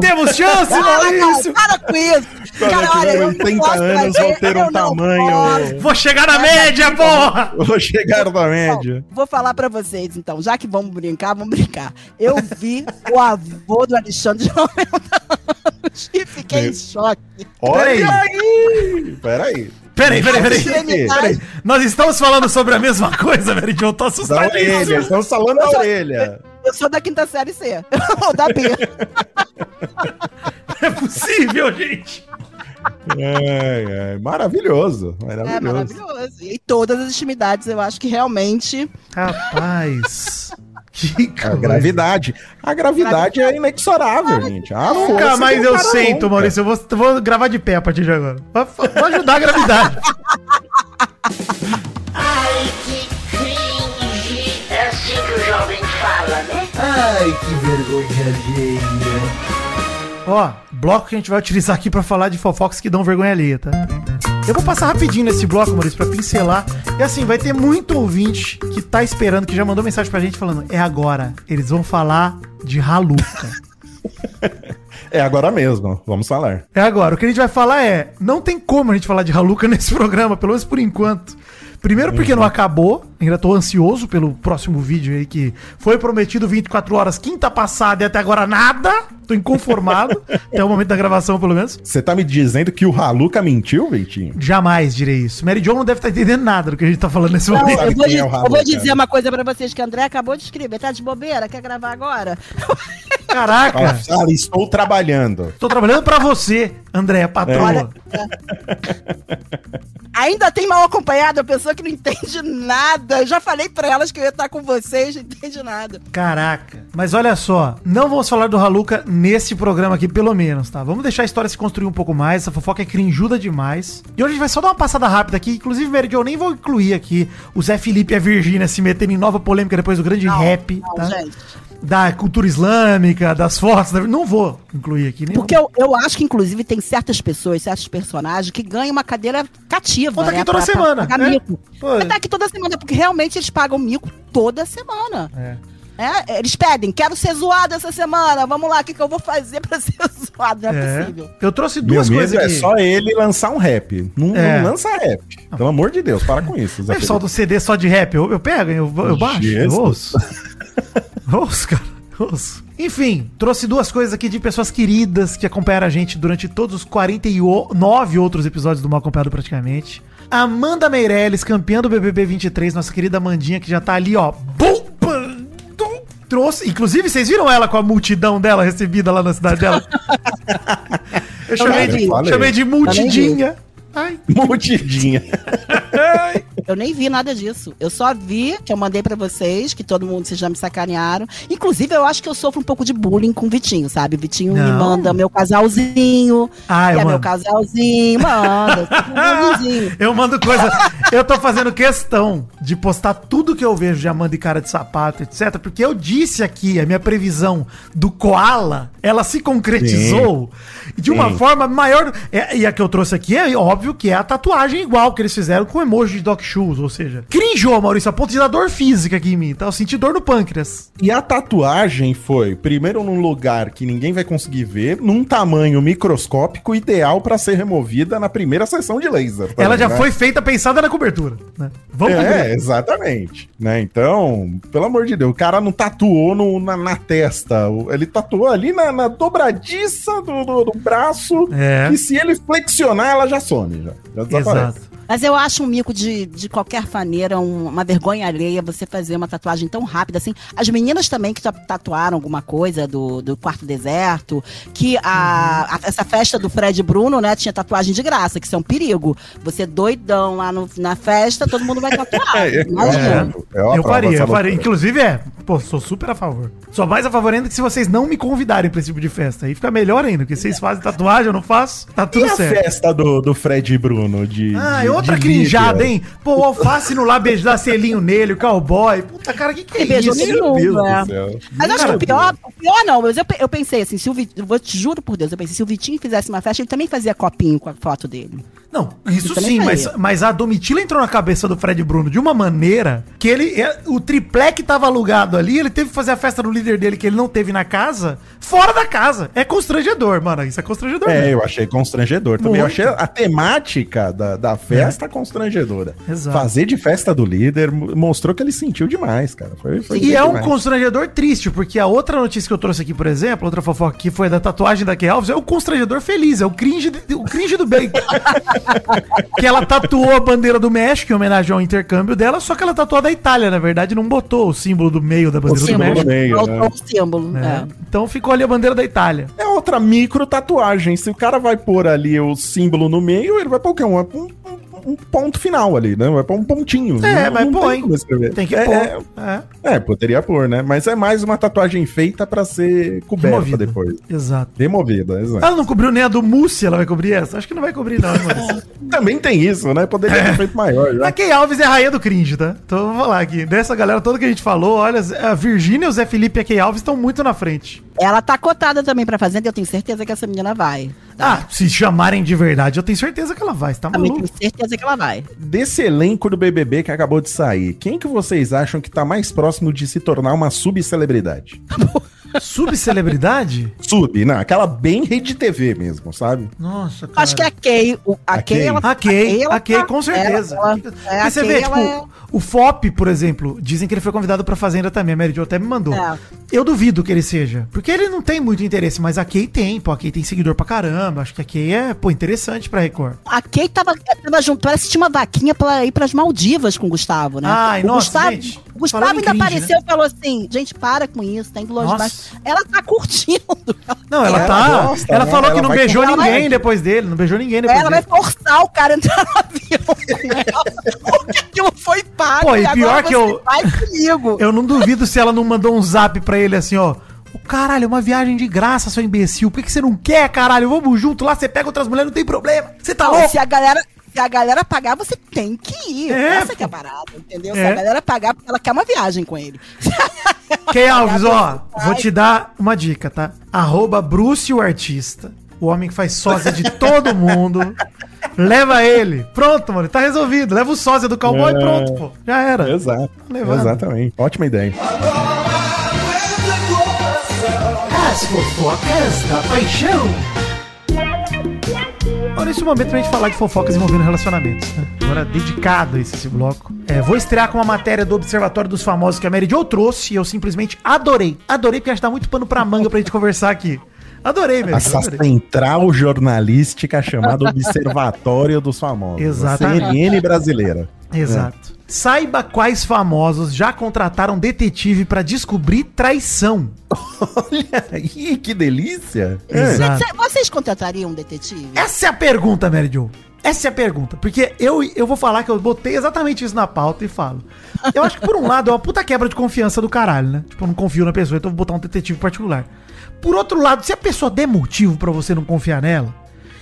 Temos chance, Ah, Maurício! não, para com isso. Quando eu tiver 80 anos, vou ter um eu tamanho- posso. Vou chegar na média, porra! Vou chegar na média. Bom, vou falar pra vocês, então. Já que vamos brincar, vamos brincar. Eu vi o avô do Alexandre de 90 anos e fiquei em choque. Olha Peraí. aí! Peraí. Peraí, peraí, peraí. Peraí. Nós estamos falando sobre a mesma coisa, Jo. Eu tô Da orelha, estamos falando da orelha. Eu sou da quinta série C. Ou da B. É possível, gente. É, é, maravilhoso. É Maravilhoso. maravilhoso. E todas as extremidades, eu acho que realmente. Rapaz. Que A gravidade. A gravidade é inexorável, gente. A Nunca mais eu sento, nunca. Maurício. Eu vou, vou gravar de pé a partir de agora. Vou, vou ajudar a gravidade. Ai, que vergonha alheia. Ó, bloco que a gente vai utilizar aqui pra falar de fofocas que dão vergonha alheia, tá? Eu vou passar rapidinho nesse bloco, Maurício, pra pincelar. E assim, vai ter muito ouvinte que tá esperando, que já mandou mensagem pra gente falando: é agora. Eles vão falar de Haluca. É agora mesmo, vamos falar. É agora. O que a gente vai falar é: não tem como a gente falar de Haluca nesse programa, pelo menos por enquanto. Primeiro porque não acabou, ainda tô ansioso pelo próximo vídeo aí que foi prometido 24 horas quinta passada e até agora nada. Tô inconformado, até o momento da gravação pelo menos. Você tá me dizendo que o Haluca mentiu, Vitinho? Jamais direi isso. Mary Jo não deve estar entendendo nada do que a gente tá falando nesse Não, momento. eu, vou, é eu vou dizer cara? uma coisa pra vocês que o André acabou de escrever. Tá de bobeira? Quer gravar agora? Caraca, Fala, estou trabalhando. tô trabalhando pra você, André, patroa. Olha, Ainda tem mal acompanhado a pessoa que não entende nada. Eu já falei pra elas que eu ia estar com vocês, não entende nada. Caraca. Mas olha só, não vamos falar do Haluca nesse programa aqui, pelo menos, tá? Vamos deixar a história se construir um pouco mais. Essa fofoca é crinjuda demais. E hoje a gente vai só dar uma passada rápida aqui. Inclusive, Mary eu nem vou incluir aqui o Zé Felipe e a Virgínia se metendo em nova polêmica depois do grande rap, Não, tá? gente. Da cultura islâmica, das fotos. da- Não vou incluir aqui. Nem Porque eu, eu acho que, inclusive, tem certas pessoas, certos personagens que ganham uma cadeira cativa. Vou tá aqui né, toda pra- pra semana, pagar é. mico. Pô. Vai estar aqui toda semana, porque realmente eles pagam mico toda semana. É. É, eles pedem, quero ser zoado essa semana. Vamos lá, o que, que eu vou fazer pra ser zoado? Não é, É. possível. Eu trouxe Meu duas medo coisas é aqui. só ele lançar um rap. Não, É. não lança rap. Pelo amor de Deus, para com isso. Zé Mas um Felipe. CD só de rap, eu, eu pego, eu, eu baixo, eu Jesus. ouço. ouço, cara, ouço. Enfim, trouxe duas coisas aqui de pessoas queridas que acompanharam a gente durante todos os 49 outros episódios do Mal Acompanhado praticamente. Amanda Meirelles, campeã do BBB 23, nossa querida Amandinha, que já tá ali, ó. Tum, Trouxe, inclusive, vocês viram ela com a multidão dela recebida lá na cidade dela? Eu chamei de, chamei de multidinha. Ai, Multidinha. Eu nem vi nada disso. Eu só vi que eu mandei pra vocês, que todo mundo vocês já me sacanearam. Inclusive, eu acho que eu sofro um pouco de bullying com o Vitinho, sabe? O Vitinho me Não. manda meu casalzinho. Ah, eu é meu mando. casalzinho, manda. eu mando coisa. Eu tô fazendo questão de postar tudo que eu vejo de Amanda e cara de sapato, etc. Porque eu disse aqui, a minha previsão do Koala, ela se concretizou de uma Sim. forma maior. É, e a que eu trouxe aqui é óbvio que é a tatuagem igual que eles fizeram com emoji de Doc Shoes. Ou seja, crinjou, Maurício, a ponto de dar dor física aqui em mim. Tá? Eu senti dor no pâncreas. E a tatuagem foi, primeiro, num lugar que ninguém vai conseguir ver, num tamanho microscópico ideal pra ser removida na primeira sessão de laser. Ela já né? foi feita pensada na cobertura. Né? Vamos É, exatamente. Né? Então, pelo amor de Deus, o cara não tatuou no- na, na testa. Ele tatuou ali na, na dobradiça do, do- do braço. É. E se ele flexionar, ela já some. Já, já desaparece. Exato. Mas eu acho um mico de, de qualquer faneira, um- uma vergonha alheia você fazer uma tatuagem tão rápida assim. As meninas também que ta- tatuaram alguma coisa do, do quarto deserto, que a, a- essa festa do Fred Bruno, né, tinha tatuagem de graça, que isso é um perigo. Você doidão lá no- na festa, todo mundo vai tatuar. É, Imagina. é uma eu faria, eu faria. Inclusive, é, pô, sou super a favor. Sou mais a favor ainda que se vocês não me convidarem pra esse tipo de festa. Aí fica melhor ainda, porque vocês fazem tatuagem, eu não faço, tá E tudo a certo. festa do, do Fred e Bruno? De, Ah, de- é outra crinjada, hein? Pô, o alface no lá beijar selinho nele, o cowboy. Puta, cara, que que é Ele beijou isso? nele Meu Deus é. do céu. Mas acho que Cara, o pior, o pior não, mas eu, eu pensei assim, se o Vitinho, eu vou te juro por Deus, eu pensei, se o Vitinho fizesse uma festa, ele também fazia copinho com a foto dele. Não, isso sim, mas, mas a Domitila entrou na cabeça do Fred Bruno de uma maneira que ele. é, O triplé que tava alugado ali, ele teve que fazer a festa do líder dele que ele não teve na casa, fora da casa. É constrangedor, mano. Isso é constrangedor. É, mesmo. eu achei constrangedor também. Eu Muito. achei a temática da, da festa constrangedora. Exato. Fazer de festa do líder mo- mostrou que ele sentiu demais, cara. Foi, foi E é um demais. constrangedor triste, porque a outra notícia que eu trouxe aqui, por exemplo, outra fofoca que foi da tatuagem da Key Alves, é o constrangedor feliz, é o cringe, o cringe do bem. que ela tatuou a bandeira do México em homenagem ao intercâmbio dela, só que ela tatuou a da Itália, na verdade, não botou o símbolo do meio da bandeira do símbolo México. do meio, Faltou né? o símbolo. É. é. Então ficou ali a bandeira da Itália. É outra micro tatuagem. Se o cara vai pôr ali o símbolo no meio, ele vai pôr o quê? Um, um- um ponto final ali, né? Vai pôr um pontinho. É, Não- mas não põe. Tem. Tem que é, pôr. É, É. é, poderia pôr, né? Mas é mais uma tatuagem feita pra ser coberta Removida. depois. Exato. Demovida, exato. Ela não cobriu nem a do Mussi, ela vai cobrir essa? Acho que não vai cobrir, não, Maurício? Também tem isso, né? Poderia ter feito maior já. A Key Alves é a rainha do cringe, tá? Então vamos lá aqui. Dessa galera toda que a gente falou, olha, a Virgínia, o Zé Felipe e a Key Alves estão muito na frente. Ela tá cotada também pra Fazenda, eu tenho certeza que essa menina vai. Tá? Ah, se chamarem de verdade, eu tenho certeza que ela vai. Você tá Também maluco? tenho certeza que ela vai. Desse elenco do BBB que acabou de sair, quem que vocês acham que tá mais próximo de se tornar uma subcelebridade? Subcelebridade? Sub, não, aquela bem rede TV mesmo, sabe? Nossa, cara. Acho que é a Kay. o- A, A Kay, Kay. ela A Kay, ela a Kay, tá- com certeza. ela- ela- Porque é, você Kay, vê, tipo, ela o FOP, por exemplo, dizem que ele foi convidado pra Fazenda também, a Mary Jo até me mandou. É. Eu duvido que ele seja, porque ele não tem muito interesse, mas a Kay tem, pô, a Kay tem seguidor pra caramba, acho que a Kay é, pô, interessante pra Record. A Kay tava, tava junto, parece que tinha uma vaquinha pra ir pras Maldivas com o Gustavo, né? Ai, o nossa, Gustavo, gente, Gustavo falando ainda cringe, apareceu e falou assim: gente, para com isso, tá indo longe demais. Ela tá curtindo. Não, ela, Ela tá. gosta, ela né? falou que Ela não vai beijou ela ninguém vai- depois dele, não beijou ninguém depois Ela vai dele. forçar o cara a entrar no avião ela. Porque aquilo foi pago. Pô, e agora pior que eu- Vai comigo. Eu não duvido se ela não mandou um zap pra ele assim, ó. O caralho, é uma viagem de graça, seu imbecil. Por que, que você não quer, caralho? Vamos junto lá, você pega outras mulheres, não tem problema. Você tá Não, louco? se a galera. Se a galera pagar, você tem que ir. É, Essa que é a parada, entendeu? Se É. a galera pagar, porque ela quer uma viagem com ele. Key Alves, ó, vou te dar uma dica, tá? Arroba Bruce o artista, o homem que faz sósia de todo mundo. Leva ele. Pronto, mano, tá resolvido. Leva o sósia do cowboy e É. pronto, pô. Já era. Exato. Levando. Exatamente. Ótima ideia. As fofocas da paixão. Olha esse momento pra gente falar de fofocas envolvendo relacionamentos, né? Agora dedicado a esse, esse bloco. É, vou estrear com uma matéria do Observatório dos Famosos que a Mary Jo trouxe e eu simplesmente adorei. Adorei porque acho que dá muito pano pra manga pra gente conversar aqui. Adorei, Jo, Essa adorei. central jornalística chamada Observatório dos Famosos. Exatamente. A CNN brasileira. Exato. Saiba quais famosos já contrataram detetive pra descobrir traição. Olha aí, que delícia. Exato. Cê- Vocês contratariam um detetive? Essa é a pergunta, Mary Jo. Essa é a pergunta. Porque eu, eu vou falar que eu botei exatamente isso na pauta e falo. Eu acho que por um lado é uma puta quebra de confiança do caralho, né? Tipo, eu não confio na pessoa, então eu vou botar um detetive particular. Por outro lado, se a pessoa der motivo pra você não confiar nela,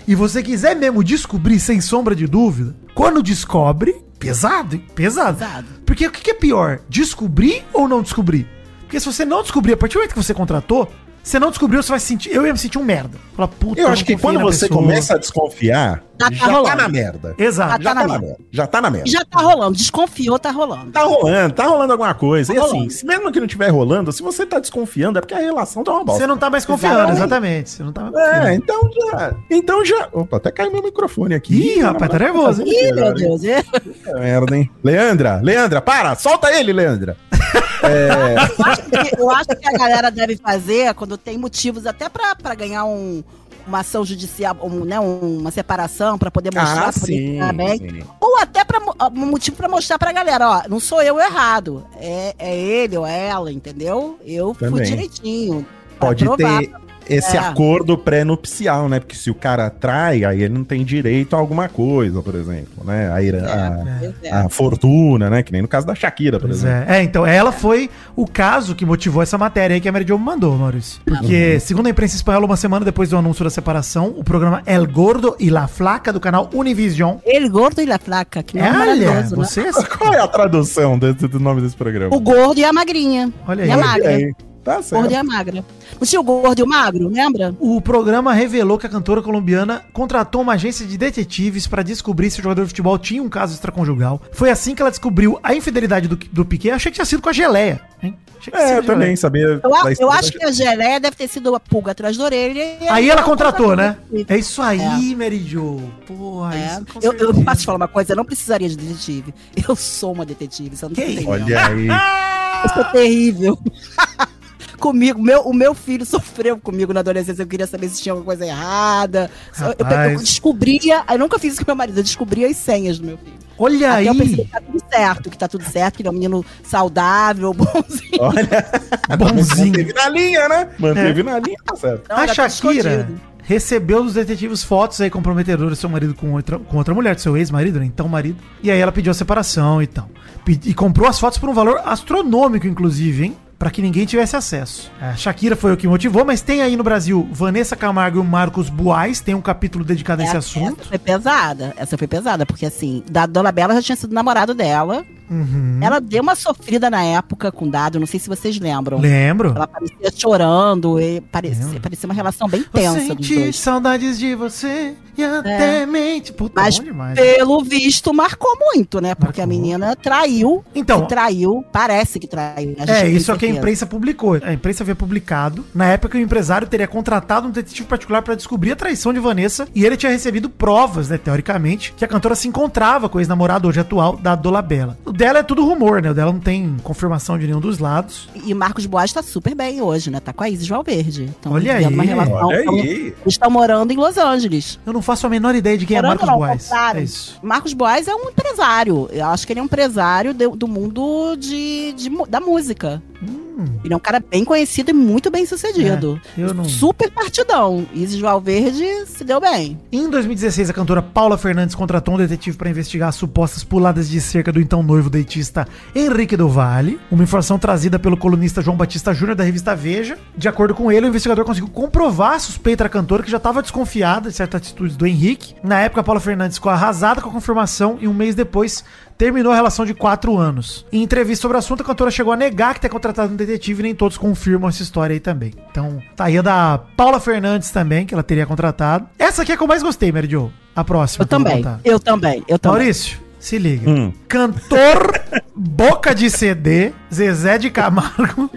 e você quiser mesmo descobrir sem sombra de dúvida, quando descobre, pesado, hein? Pesado. Pesado. Porque o que que é pior? Descobrir ou não descobrir? Porque se você não descobrir, a partir do momento que você contratou, você não descobriu, você vai se sentir. Eu ia me sentir um merda. Falar, puta, Eu acho que quando você pessoa. começa a desconfiar, Já tá já tá rolando. na merda. Exato. Já Já tá tá na na merda. Já tá na merda. Já tá rolando. Desconfiou, tá rolando. Tá rolando, tá rolando alguma coisa. e Tá assim, rolando. se mesmo que não estiver rolando, se você tá desconfiando, é porque a relação tá uma bosta. Você não tá mais confiando, Exatamente. Você não tá mais É, confiando. então já. Então já. Opa, até caiu meu microfone aqui. Ih, rapaz, tá nervoso, hein? Ih, meu Deus. é. Puta Merda, hein? Leandra, Leandra, para! Solta ele, Leandra! Eu acho que- Eu acho que a galera deve fazer quando tem motivos até pra, pra ganhar um, uma ação judicial, um, né, um- uma separação, pra poder mostrar, Ah, pra poder sim, ficar bem. sim. Ou até mo- um motivo pra mostrar pra galera, ó, não sou eu errado. É, é ele ou ela, entendeu? Eu fui Também. direitinho. pra Pode provar. ter esse É. acordo pré-nupcial, né? Porque se o cara trai, aí ele não tem direito a alguma coisa, por exemplo, né? A, ira- a- Pois é. a fortuna, né? Que nem no caso da Shakira, por Pois exemplo. é. É, então ela foi o caso que motivou essa matéria aí que a Mary Jo me mandou, Maurício. Porque, segundo a imprensa espanhola, uma semana depois do anúncio da separação, o programa El Gordo e La Flaca do canal Univision. Ele gordo e a placa, que não é Olha, né? você... Qual é a tradução desse- do nome desse programa? O gordo e a magrinha. Olha E aí. a magra. É, tá certo. Gordo e a magra. Não tinha o gordo e o magro, lembra? O programa revelou que a cantora colombiana contratou uma agência de detetives para descobrir se o jogador de futebol tinha um caso extraconjugal. Foi assim que ela descobriu a infidelidade do, do Piquet. Achei que tinha sido com a geleia, hein? Achei que tinha É, eu também sabia. Eu, eu acho que a geleia deve ter sido a pulga atrás da orelha. e Aí ela contratou, né? É isso aí, Mary Jo. Porra, É. isso Eu, eu posso te falar uma coisa, eu não precisaria de detetive. Eu sou uma detetive, você não Que tem. Olha aí. Eu sou terrível. comigo, meu, o meu filho sofreu comigo na adolescência, eu queria saber se tinha alguma coisa errada. Eu- Eu, Rapaz. eu descobria, eu nunca fiz isso com meu marido, eu descobria as senhas do meu filho. Olha Até aí. eu percebi que tá tudo certo, que tá tudo certo, que ele é um menino saudável, bonzinho. Olha. Bonzinho. Manteve na linha, né? Manteve na linha, tá certo. Não, a tudo Shakira recebeu dos detetives fotos aí comprometedoras do seu marido com outra, com outra mulher, do seu ex-marido, né? Então marido. E aí ela pediu a separação e tal. E comprou as fotos por um valor astronômico, inclusive, hein? Pra que ninguém tivesse acesso. A Shakira foi o que motivou, mas tem aí no Brasil Vanessa Camargo e Marcos Buais, tem um capítulo dedicado a esse Essa- assunto. Essa foi pesada. Essa foi pesada, porque assim, da Dona Bela já tinha sido namorado dela. Uhum. Ela deu uma sofrida na época com o Dado, não sei se vocês lembram. Lembro. Ela parecia chorando, e parecia, parecia uma relação bem Eu tensa dos senti saudades de você e até mente. Puta, Mas demais. pelo visto marcou muito, né? Porque a Marcou. menina traiu. Então, traiu, parece que traiu. né? A É, isso é o que a imprensa publicou. A imprensa havia publicado. Na época, o empresário teria contratado um detetive particular para descobrir a traição de Vanessa e ele tinha recebido provas, né, teoricamente, que a cantora se encontrava com o ex-namorado hoje atual da Dolabella. O dela é tudo rumor, né? O dela não tem confirmação de nenhum dos lados. E Marcos Boas tá super bem hoje, né? Tá com a Isis Valverde. Tão Olha aí, uma relação. Olha tão- aí. Eles estão morando em Los Angeles. Eu não faço a menor ideia de quem é Morando Marcos não, Boas. compraram. É isso. Marcos Boas é um empresário. Eu acho que ele é um empresário de- do mundo de, de da música. Ele é um cara bem conhecido e muito bem sucedido. Hum. É, eu não- Super partidão. Isis Valverde se deu bem. Em 2016, a cantora Paula Fernandes contratou um detetive para investigar as supostas puladas de cerca do então noivo deitista Henrique do Vale. Uma informação trazida pelo colunista João Batista Júnior da revista Veja. De acordo com ele, o investigador conseguiu comprovar a suspeita da cantora que já estava desconfiada de certas atitudes do Henrique. Na época, Paula Fernandes ficou arrasada com a confirmação e um mês depois terminou a relação de quatro anos. Em entrevista sobre o assunto, a cantora chegou a negar que ter contratado um detetive e nem todos confirmam essa história aí também. Então, tá aí a da Paula Fernandes também, que ela teria contratado. Essa aqui é a que eu mais gostei, Mary Jo. A próxima. Eu também. contar. Eu também. Eu também. Maurício, se liga. Hum. Cantor Boca de CD, Zezé de Camargo,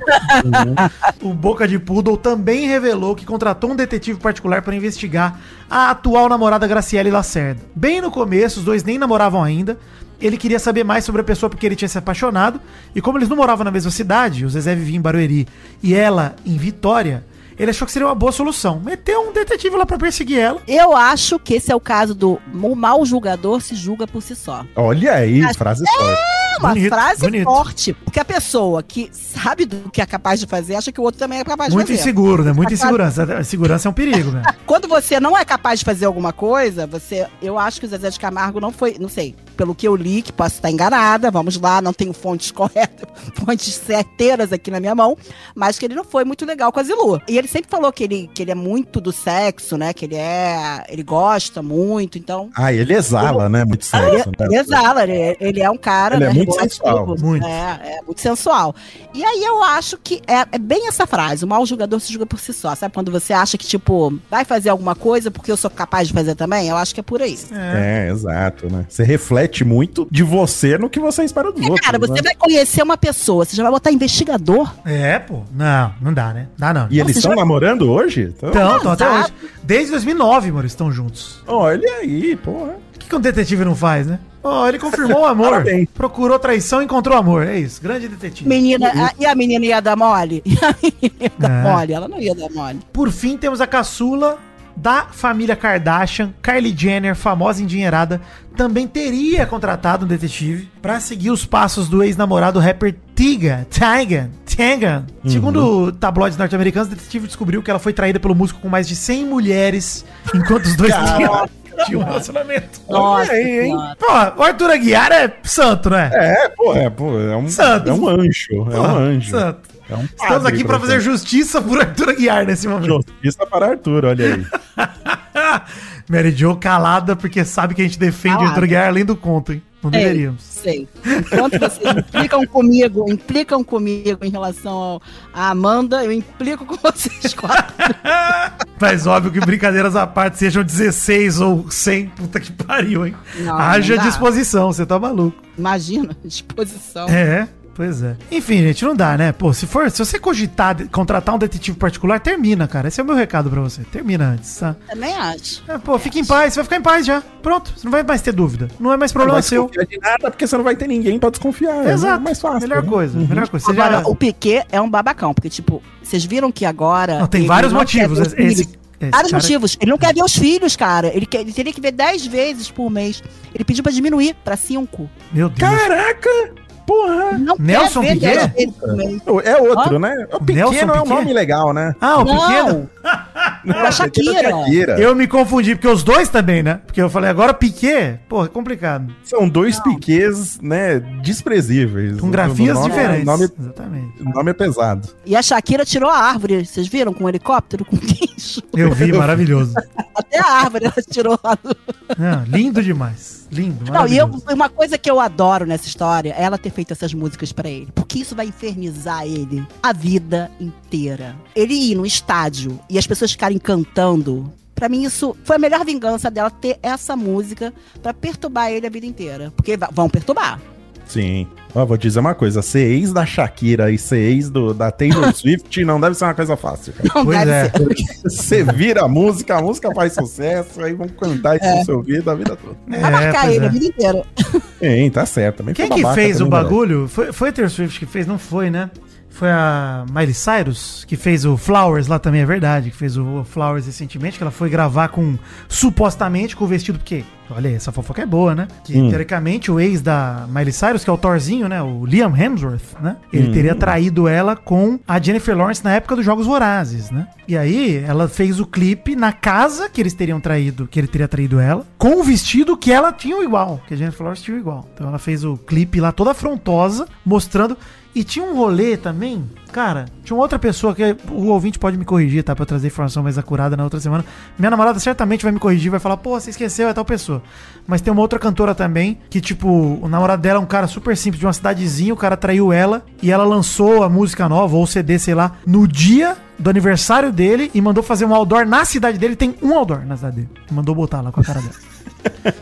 o Boca de Poodle também revelou que contratou um detetive particular para investigar a atual namorada Graciele Lacerda. Bem no começo, os dois nem namoravam ainda. Ele queria saber mais sobre a pessoa porque ele tinha se apaixonado. E como eles não moravam na mesma cidade, o Zezé vivia em Barueri e ela em Vitória, ele achou que seria uma boa solução. Meteu um detetive lá para perseguir ela. Eu acho que esse é o caso do o mau julgador se julga por si só. Olha aí, frase forte. É uma Bonito, frase bonito. forte. Porque a pessoa que sabe do que é capaz de fazer, acha que o outro também é capaz Muito de fazer. inseguro, né? Muita insegurança. A segurança é um perigo, né? Quando você não é capaz de fazer alguma coisa, você. Eu acho que o Zezé de Camargo não foi. Não sei. Pelo que eu li, que posso estar enganada, vamos lá, não tenho fontes corretas, fontes certeiras aqui na minha mão, mas que ele não foi muito legal com a Zilu. E ele sempre falou que ele, que ele é muito do sexo, né? Que ele é. Ele gosta muito, então. Ah, ele exala, né? Muito Ele, sexo, né? ele exala, ele, ele é um cara. Ele é né, muito sensual, muito. É, é muito sensual. E aí eu acho que é, é bem essa frase: o mau julgador se julga por si só. Sabe quando você acha que, tipo, vai fazer alguma coisa porque eu sou capaz de fazer também? Eu acho que é por aí. É, exato, né? Você reflete muito de você no que você espera dos outros. Cara, você né? vai conhecer uma pessoa, você já vai botar investigador. É, pô. Não, não dá, né? Dá não. E eles Nossa, estão já- namorando hoje? Então, Então, estão até hoje. Desde 2009, mano, estão juntos. Olha aí, porra. O que, que um detetive não faz, né? Ó, ele confirmou o amor. Parabéns. procurou traição e encontrou amor. É isso. Grande detetive. Menina, a- e a menina ia dar mole? E a menina ia dar É. mole? Ela não ia dar mole. Por fim, temos a caçula da família Kardashian, Kylie Jenner, famosa endinheirada, também teria contratado um detetive pra seguir os passos do ex-namorado rapper Tiga, Tigan, Tigan. Segundo tabloides norte-americanos, o detetive descobriu que ela foi traída pelo músico com mais de 100 mulheres, enquanto os dois tinham um relacionamento. Nossa, aí, hein? Pô, o Arthur Aguiar é santo, né? É, pô, é, pô, é um, Santo. é um anjo. É um anjo. Santo. É um Estamos aqui pra fazer justiça por Arthur Aguiar nesse momento. justiça para Arthur, olha aí. Mary Jo calada porque sabe que a gente defende o Calada. Arthur Aguiar além do conto, hein? Não Sei, deveríamos. Sei. Enquanto vocês implicam comigo, implicam comigo em relação ao- à Amanda, eu implico com vocês quatro. Mas óbvio que brincadeiras à parte, sejam 16 ou 100, puta que pariu, hein? Não, Haja não disposição, você tá maluco. Imagina, disposição. É, pois é. Enfim, gente, não dá, né? Pô, se for, se você cogitar de- contratar um detetive particular, termina, cara. Esse é o meu recado pra você. Termina antes, tá? Também acho. É, pô, fica em paz, você vai ficar em paz já. Pronto, você não vai mais ter dúvida. Não é mais Não problema vai seu. de nada porque você não vai ter ninguém pra desconfiar. Exato. É mais fácil. Melhor né? coisa, melhor coisa. Você Agora, já... o Piquet é um babacão, porque, tipo, vocês viram que agora. Não, tem vários não motivos. Esse- esse Vários cara- motivos. Ele não quer ver os filhos, cara. Ele, quer, ele teria que ver 10 vezes por mês. Ele pediu pra diminuir pra 5. Meu Deus. Caraca! Porra! Não Nelson Piquet? 10 vezes por mês. É outro, né? O Nelson pequeno é um Piquet? nome legal, né? Ah, o Não. pequeno? Da Shakira. Shakira. Eu me confundi, porque os dois também, né? Porque eu falei, agora Piquet, pô, é complicado. São dois piquês, né, desprezíveis. Com grafias nome- diferentes. Nome, Exatamente. o nome é pesado. E a Shakira tirou a árvore. Vocês viram? Com um helicóptero, com Eu vi, maravilhoso. Até a árvore ela tirou lá do... Não, lindo demais. Lindo, Não, e eu, uma coisa que eu adoro nessa história é ela ter feito essas músicas pra ele. Porque isso vai infernizar ele a vida inteira. Ele ir no estádio e as pessoas ficarem cantando. Pra mim, isso foi a melhor vingança dela ter essa música pra perturbar ele a vida inteira. Porque vão perturbar. Sim. Ó, vou dizer uma coisa: ser ex da Shakira e ser ex do, da Taylor Swift não deve ser uma coisa fácil, cara. Não Pois deve é. ser. Você vira a música, a música faz sucesso, aí vão cantar isso no seu ouvido a vida toda. Vai marcar ele é. a vida inteira. Sim, tá certo. Também Quem que fez o né? bagulho? Foi, foi a Taylor Swift que fez? Não foi, né? Foi a Miley Cyrus que fez o Flowers lá também, é verdade. Que fez o Flowers recentemente, que ela foi gravar com, supostamente, com o vestido, porque, olha aí, essa fofoca é boa, né? Que, Hum. teoricamente, o ex da Miley Cyrus, que é o Thorzinho, né? O Liam Hemsworth, né? Ele Hum. teria traído ela com a Jennifer Lawrence na época dos Jogos Vorazes, né? E aí, ela fez o clipe na casa que eles teriam traído, que ele teria traído ela, com o vestido que ela tinha igual, que a Jennifer Lawrence tinha igual. Então ela fez o clipe lá toda afrontosa, mostrando. E tinha um rolê também, cara, tinha uma outra pessoa que o ouvinte pode me corrigir, tá? Pra eu trazer informação mais acurada na outra semana. Minha namorada certamente vai me corrigir, vai falar, pô, você esqueceu, é tal pessoa. Mas tem uma outra cantora também, que tipo, o namorado dela é um cara super simples, de uma cidadezinha, o cara traiu ela, e ela lançou a música nova, ou CD, sei lá, no dia do aniversário dele e mandou fazer um outdoor na cidade dele. Tem um outdoor na cidade dele. Mandou botar lá com a cara dela.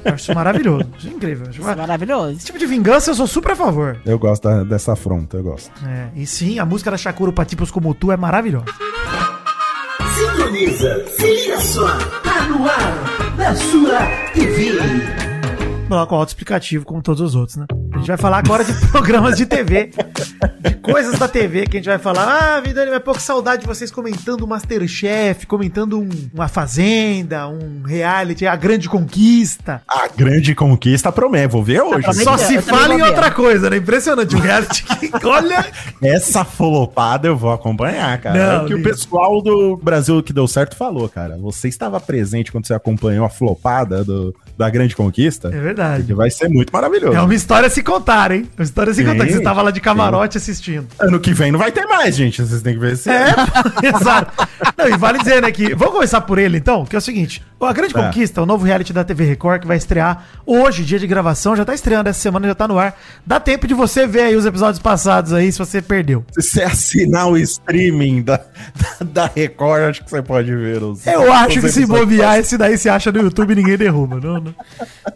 Eu acho isso maravilhoso. Acho incrível. Acho Isso é mar- maravilhoso. Esse tipo de vingança eu sou super a favor. Eu gosto da- dessa afronta, eu gosto. É, e sim, a música da Shakura pra tipos como tu é maravilhosa. Sintoniza, se liga só, tá no ar, na sua TV. Bloco autoexplicativo, como todos os outros, né? A gente vai falar agora de programas de TV, de coisas da TV, que a gente vai falar, ah, Vidani, vai pouco saudade de vocês comentando o Masterchef, comentando um- uma fazenda, um reality, a grande conquista. A grande conquista promete, vou ver hoje. Só eu se fala em outra coisa, né? Impressionante. Um reality que, olha... Essa flopada eu vou acompanhar, cara. Não, é o que o pessoal do Brasil que deu certo falou, cara. Você estava presente quando você acompanhou a flopada do, da grande conquista? É verdade. Que vai ser muito maravilhoso. É uma história a se contar, hein? Uma história a se Sim, contar, que você tava lá de camarote assistindo. Ano que vem não vai ter mais, gente. Vocês têm que ver se É, exato. Não, e vale dizer, né, que... Vamos começar por ele, então, que é o seguinte. A Grande Tá. Conquista, o novo reality da TV Record, que vai estrear hoje, dia de gravação, já tá estreando, essa semana já tá no ar. Dá tempo de você ver aí os episódios passados aí, se você perdeu. Se você assinar o streaming da, da, da Record, acho que você pode ver os. Eu acho os que se bobear, esse daí se acha no YouTube e ninguém derruba. Não, não,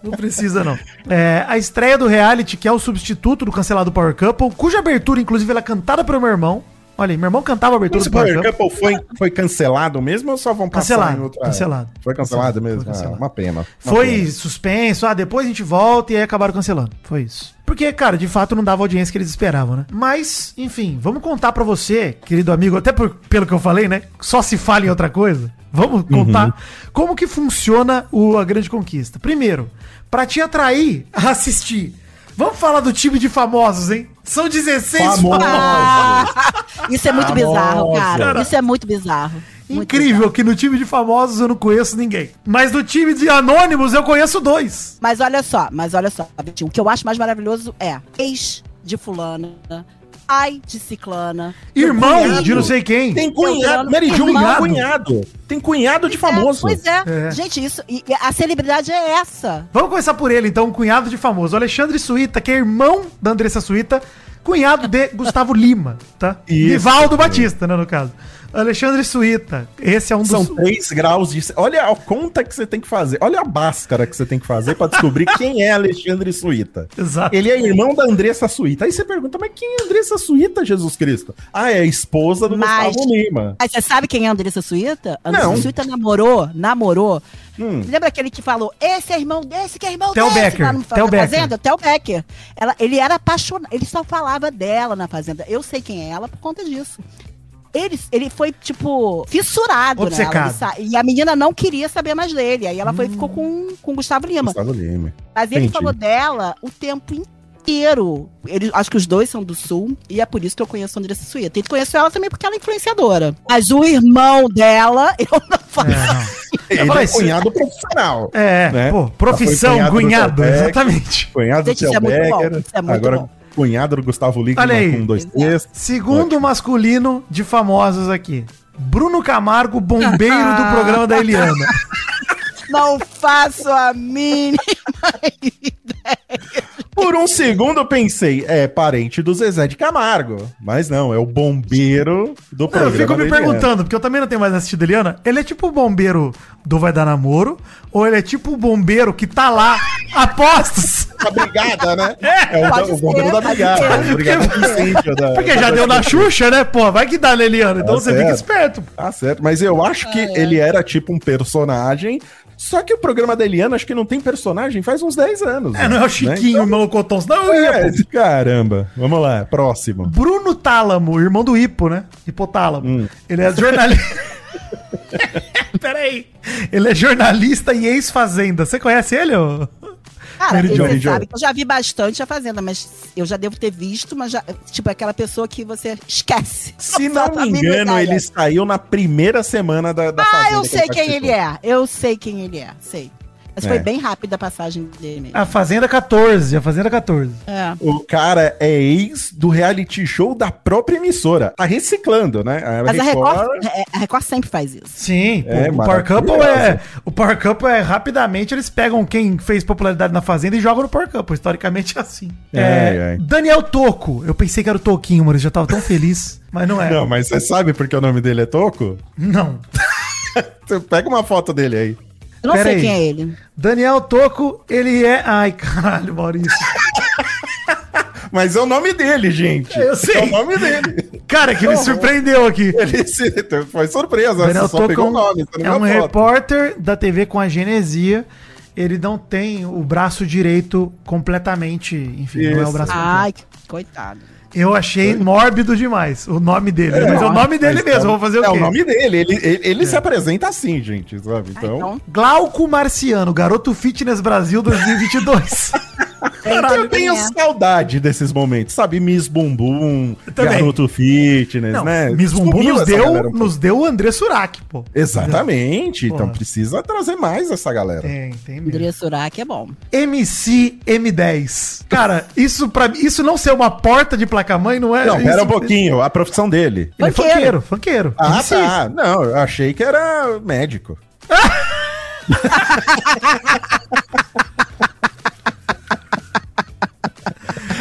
não precisa, não. É, a estreia do reality, que é o substituto do cancelado Power Couple, cuja abertura, inclusive, ela é cantada pelo meu irmão. Olha aí, meu irmão cantava a abertura Esse do Power Couple. Couple foi, foi cancelado mesmo ou só vão passar Cancelado, em outra... cancelado. Foi cancelado Cancelado, mesmo? foi cancelado. Ah, uma pena. uma Foi pena. suspenso, ah, depois a gente volta e aí acabaram cancelando. Foi isso. Porque, cara, de fato não dava a audiência que eles esperavam, né? Mas, enfim, vamos contar pra você, querido amigo, até por- pelo que eu falei, né? Só se fala em outra coisa. Vamos contar como que funciona o, a Grande Conquista. Primeiro, pra te atrair a assistir. Vamos falar do time de famosos, hein? São 16 Famosos. Ah, isso é muito Famosa. bizarro, cara. Cara. Isso é muito bizarro. Muito Incrível que no time de famosos eu não conheço ninguém. Mas no time de anônimos eu conheço dois. Mas olha só, mas olha só, o que eu acho mais maravilhoso é ex de fulana, pai de ciclana, Irmão cunhado. de não sei quem. Tem cunhado. Mary Jo tem Irmão. cunhado. Tem cunhado de famoso. Pois é. É. Gente, isso. E, e a celebridade é essa. Vamos começar por ele, então, cunhado de famoso. O Alexandre Suíta, que é irmão da Andressa Suíta, cunhado de Gustavo Lima, tá? Isso. Nivaldo Batista, né, no caso. Alexandre Suíta, esse é um São dos... 3 graus de. Olha a conta que você tem que fazer. Olha a báscara que você tem que fazer pra descobrir quem é Alexandre Suíta. Exato. Ele é irmão da Andressa Suíta. Aí você pergunta, mas quem é Andressa Suíta, Jesus Cristo? Ah, é a esposa do Mas- Gustavo Lima. Mas você sabe quem é a Andressa Suíta? A Andressa Não. Suíta namorou, namorou. Hum. Lembra aquele que falou, esse é irmão desse, que é irmão Theo desse, Becker, lá Theo Becker. Fazenda? Theo Becker. Ela, ele era apaixonado, ele só falava dela na Fazenda. Eu sei quem é ela por conta disso. Ele, ele foi, tipo, fissurado Obcecado. nela. Ele E a menina não queria saber mais dele. Aí ela foi, ficou com, com o Gustavo Lima. Gustavo Lima. Mas ele Entendi. falou dela o tempo inteiro. Eles, acho que os dois são do sul, e é por isso que eu conheço a Andressa Suíta. Ele conheceu ela também porque ela é influenciadora. Mas o irmão dela, eu não faço. É. Ele é cunhado profissional. É, Né? pô, profissão, cunhado do cunhado, exatamente. Cunhado do Gente, é muito bom, é muito agora bom. Cunhado do Gustavo Ligman aí. com dois textos. Segundo masculino de famosos aqui. Bruno Camargo, bombeiro do programa da Eliana. Não faço a mínima Por um segundo eu pensei, é parente do Zezé de Camargo. Mas não, é o bombeiro do Não, programa. eu fico me da Eliana. perguntando, porque eu também não tenho mais assistido Eliana. Ele é tipo o bombeiro do Vai Dar Namoro? Ou ele é tipo o bombeiro que tá lá a postos? A brigada, né? É, o, Pode o bombeiro da brigada. ser. O brigada do incêndio da- Porque já deu na Xuxa, né? Pô, vai que dá na Eliana. Então Tá você fica certo. esperto. Tá certo, mas eu acho que ele era tipo um personagem. Só que o programa da Eliana acho que não tem personagem faz uns 10 anos. É, não é o né? Chiquinho, o Melocotão. Senão eu ia, É, pô. caramba. Vamos lá, próximo. Bruno Tálamo, irmão do Hipo, né? Hipotálamo. Hum. Ele é jornalista. Peraí. Ele é jornalista e ex-fazenda. Você conhece ele, ô? Cara, Mary você sabe que eu já vi bastante a Fazenda, mas eu já devo ter visto, mas já, tipo, aquela pessoa que você esquece. Se não me engano, ele saiu na primeira semana da, da Ah, eu que sei quem ele é. Eu sei quem ele é, sei. Mas É. foi bem rápida a passagem dele mesmo. A Fazenda 14, a Fazenda 14. É. O cara é ex do reality show da própria emissora. Tá reciclando, né? Mas a Record, é, a Record sempre faz isso. Sim, É, o Power Couple é. O Power Couple é rapidamente, eles pegam quem fez popularidade na Fazenda e jogam no Power Couple. Historicamente é assim. É, É, é. Daniel Toco. Eu pensei que era o Toquinho, mano. Eu já tava tão feliz. Mas não é. Não, mas você sabe porque o nome dele é Toco? Não. Pega uma foto dele aí. Eu não Pera sei aí. quem é ele. Daniel Toco, ele é. Ai, caralho, Maurício. Mas é o nome dele, gente. Eu sei. É o nome dele. Cara, que me surpreendeu aqui. Ele se... foi surpresa. Daniel só Toco pegou é o um, nome. você é um foto. repórter da TV com a genesia. Ele não tem o braço direito completamente. Enfim, não é o Isso. braço completo. Ai, coitado. Eu achei mórbido demais o nome dele. mas é o nome dele Mas mesmo, é- vou fazer o É quê? o nome dele. Ele, ele, ele se apresenta assim, gente, sabe? Ah, Então. então, Glauco Marciano, Garoto Fitness Brasil 2022. eu tenho é. saudade desses momentos, sabe? Miss Bumbum, Também. Garoto Fitness, Não, né? Miss Bumbum nos deu, um nos deu o André Surak, pô. Exatamente. Então Porra. precisa trazer mais essa galera. Tem, tem mesmo. André Surak é bom. MC M10. Cara, isso para isso não ser uma porta de placa-mãe não é. Não, pera um pouquinho. A profissão dele. Ele é Funkeiro. funkeiro, funkeiro. Ah, MC. tá. Não, eu achei que era médico.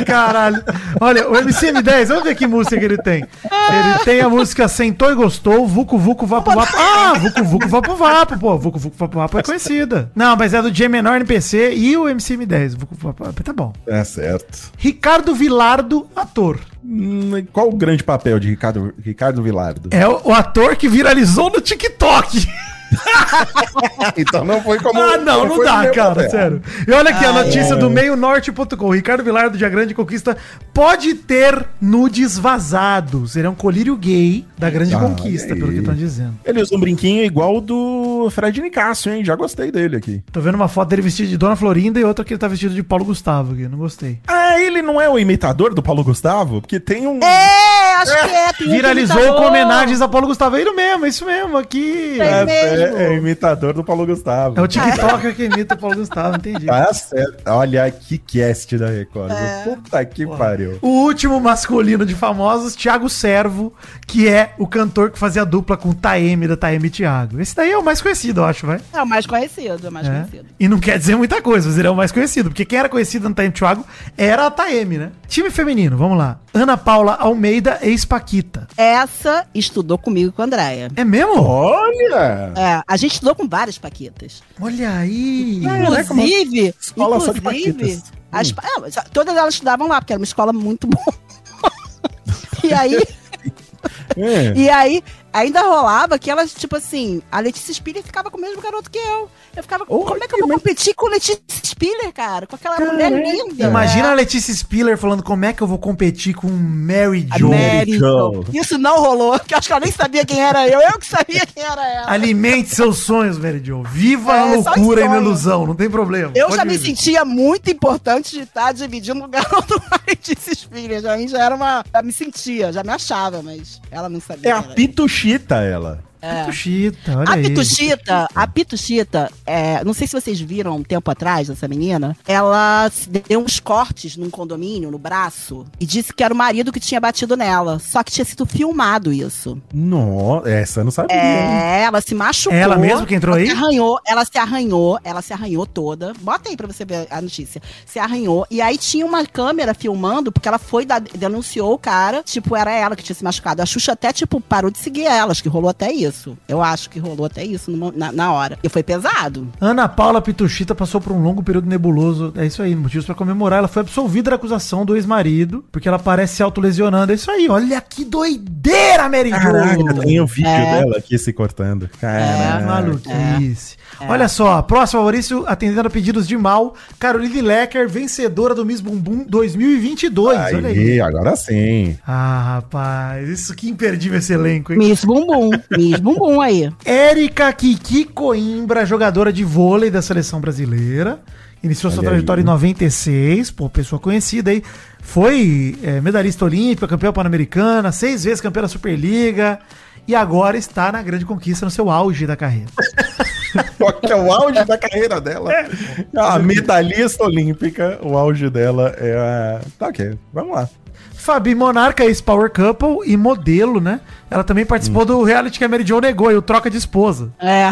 Caralho. Olha, o MC10, vamos ver que música que ele tem. Ele tem a música Sentou e Gostou, Vucu Vucu Vapo Vapo. Ah, Vucu Vucu Vapo Vapo, pô. Vucu Vucu Vapo Vapo é conhecida. Não, mas é do G menor NPC e o MC10. Vucu Vapo Vapo, tá bom. É certo. Ricardo Vilardo, ator. Hum, qual o grande papel de Ricardo, Ricardo Vilardo? É o, o ator que viralizou no TikTok. Então não foi como. Ah, não, não no dá, cara, papel. sério. E olha aqui a Ai, notícia ai. do meionorte.com. Ricardo Vilar do Dia Grande Conquista pode ter nudes vazados. Ele é um colírio gay da Grande Ah, Conquista, pelo que estão dizendo. Ele usa um brinquinho igual o do Fred Nicásio, hein? Já gostei dele aqui. Tô vendo uma foto dele vestido de Dona Florinda e outra que ele tá vestido de Paulo Gustavo aqui. Não gostei. Ah, ele não é o imitador do Paulo Gustavo? Porque tem um. É, acho que é. tem um Viralizou imitador. com homenagens a Paulo Gustavo. É ele mesmo, é isso mesmo, aqui. É É, mesmo. é, é imitador do Paulo Gustavo. É o TikToker que imita o Paulo Gustavo, entendi. Tá certo. Olha que cast da Record. É. Puta que pariu. O último masculino de famosos, Thiago Servo, que é o cantor que fazia dupla com o Taeme da Taeme Thiago. Esse daí é o mais conhecido, eu acho, vai. É o mais conhecido, é o mais É. conhecido. E não quer dizer muita coisa, mas ele é o mais conhecido. Porque quem era conhecido no Taeme Thiago era a Taeme, né? Time feminino, vamos lá. Ana Paula Almeida, ex-Paquita. Essa estudou comigo e com a Andréia. É mesmo? Olha! É, a gente estudou com várias paquitas. Olha aí. É, né, como Inclusive, escola só de inclusive, paquitas. as, é, mas todas elas estudavam lá, porque era uma escola muito boa. e aí, É. e aí ainda rolava que elas, tipo assim, a Letícia Spiller ficava com o mesmo garoto que eu. Eu ficava, Oh, como é que eu vou competir com Letícia Spiller, cara? Com aquela mulher linda. Imagina a Letícia Spiller falando como é que eu vou competir com Mary A Jo. Mary Jo. Isso não rolou, porque eu acho que ela nem sabia quem era eu. Eu que sabia quem era ela. Alimente seus sonhos, Mary Jo. Viva É, a loucura e na sonho. ilusão, não tem problema. Eu Pode já me viver. sentia muito importante de estar dividindo o garoto com a Letícia Spiller. Já, já era uma. Já me sentia, já me achava, mas ela não sabia. É a quem Pituchita, ela. É. Pituchita, olha A aí. Pituchita, a Pituchita, é, não sei se vocês viram um tempo atrás essa menina, ela deu uns cortes num condomínio, no braço, e disse que era o marido que tinha batido nela. Só que tinha sido filmado isso. Nossa, essa eu não sabia. É, ela se machucou. Ela mesmo que entrou ela aí? Se arranhou, ela se arranhou, ela se arranhou toda. Bota aí pra você ver a notícia. Se arranhou. E aí tinha uma câmera filmando, porque ela foi, dar- denunciou o cara, tipo, era ela que tinha se machucado. A Xuxa até, tipo, parou de seguir ela, acho que rolou até isso. Eu acho que rolou até isso no mo- na, na hora. E foi pesado. Ana Paula Pituchita passou por um longo período nebuloso. É isso aí, motivos pra comemorar. Ela foi absolvida da acusação do ex-marido, porque ela parece se autolesionando. É isso aí, olha que doideira, Mary Jo. Caraca, tem o vídeo É. dela aqui se cortando. É, Caraca. Maluquice. Olha só, próximo Maurício, atendendo a pedidos de mal, Caroline Lecker, vencedora do Miss Bumbum 2022. olha aí. Aí, agora sim. Ah, rapaz, isso que imperdível esse elenco, hein? Miss Bumbum. Miss Bumbum aí. Érica Kiki Coimbra, jogadora de vôlei da seleção brasileira. Iniciou sua trajetória aí. em 96, pô, pessoa conhecida aí. Foi é, medalhista olímpica, campeã pan-americana, seis vezes campeã da Superliga. E agora está na grande conquista, no seu auge da carreira. Qual que é o auge da carreira dela? É. A medalhista olímpica, o auge dela é a... Tá ok, vamos lá. Fabi Monarca, ex-Power Couple e modelo, né? Ela também participou do reality que a Mary Jo negou, e o Troca de Esposa. É.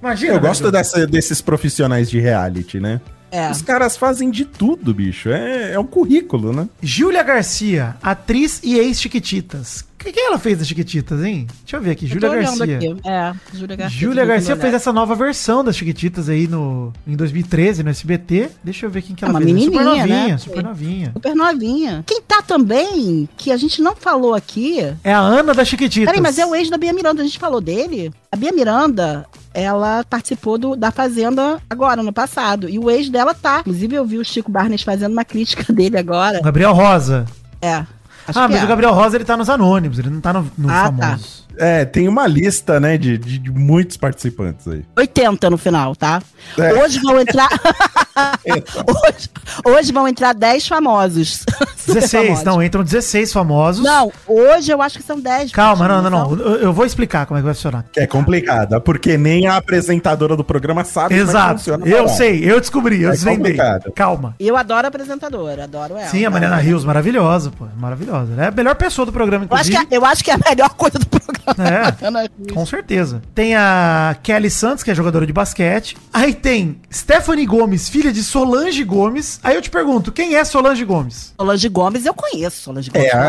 Imagina, Eu gosto dessa- desses profissionais de reality, né? É. Os caras fazem de tudo, bicho. É, é um currículo, né? Júlia Garcia, atriz e ex-Chiquititas. O que, que ela fez das Chiquititas, hein? Deixa eu ver aqui, Eu Júlia Garcia. aqui. É, Júlia Garcia. Júlia Garcia fez olhar. essa nova versão das Chiquititas aí no, em 2013, no SBT. Deixa eu ver quem que É ela uma fez. menininha, super novinha, né? super novinha. Super novinha. Quem tá também, que a gente não falou aqui. É a Ana da Chiquititas. Peraí, mas é o ex da Bia Miranda, a gente falou dele? A Bia Miranda, ela participou do, da Fazenda agora, no passado. E o ex dela tá. Inclusive, eu vi o Chico Barnes fazendo uma crítica dele agora. Gabriel Rosa. É. acho ah, que mas é. o Gabriel Rosa, ele tá nos anônimos, ele não tá no, no Ah, tá. famoso. É, tem uma lista, né, de, de, de muitos participantes aí. 80 no final, tá? É. Hoje vão entrar. hoje, hoje vão entrar 10 famosos. Super 16, famosos. não, entram 16 famosos. Não, hoje eu acho que são 10. Calma, não, não, não. Eu, eu vou explicar como é que vai funcionar. Que é complicada, porque nem a apresentadora do programa sabe como é que Exato. Eu sei, eu descobri, eu É desvendei. Calma. Eu adoro a apresentadora, adoro ela. Sim, a Mariana Rios, maravilhosa, pô. Maravilhosa. Ela é a melhor pessoa do programa, Eu acho, que, inclusive. é- eu acho que é a melhor coisa do programa. É. Com certeza. Tem a Kelly Santos, que é jogadora de basquete. Aí tem Stephanie Gomes, filha de Solange Gomes. Aí eu te pergunto, quem é Solange Gomes? Solange Gomes eu conheço. Solange Gomes, É, pelo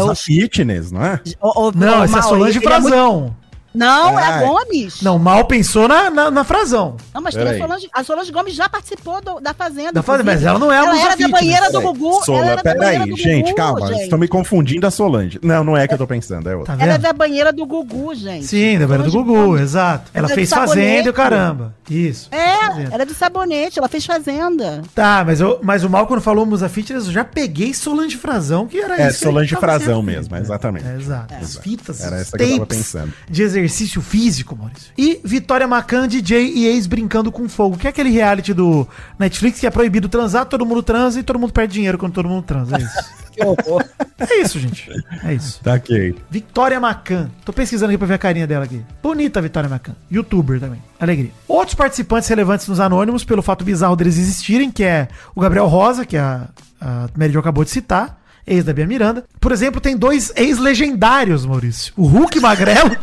amor a, de. Fitness, não é? Ô, ô, Não, ô, essa é Solange ele é muito- Frazão. Não, é a. Gomes. Não, mal pensou na, na, na Frazão. Não, mas tem a. Solange, a Solange Gomes já participou do- da Fazenda. Da Fazenda, mas ela não é a Ela era da banheira do. Gugu. ela Sola, banheira peraí, do gente, Gugu, calma. gente. Estão me confundindo a Solange. Não, não é que eu tô pensando, é outra. Tá Ela é da banheira do Gugu, gente. Sim, da beira do Gugu, Gomes. exato. Ela Ela é fez. Fazenda e o caramba. Isso. É, ela é do sabonete, ela fez Fazenda. Tá, mas, eu, mas o mal quando falou Musa Fitness, eu já peguei Solange Frazão, que era É, isso. que Solange certo. meso, exatamente. É, exato. As fitas, Era essa que eu tava tapes pensando. de exercício físico, Maurício. E Vitória Macan, DJ e ex brincando com fogo, que é aquele reality do Netflix que é proibido transar, todo mundo transa e todo mundo perde dinheiro quando todo mundo transa. É isso. Que horror. é isso, gente. É isso. Tá ok. Vitória Macan. Tô pesquisando aqui pra ver a carinha dela aqui. Bonita a Vitória Macan. Youtuber também. Alegria. Outros participantes relevantes nos Anônimos, pelo fato bizarro deles existirem, que é o Gabriel Rosa, que a, a Mary Jo acabou de citar, ex da Bia Miranda. Por exemplo, tem dois ex-legendários, Maurício. O Hulk Magrelo,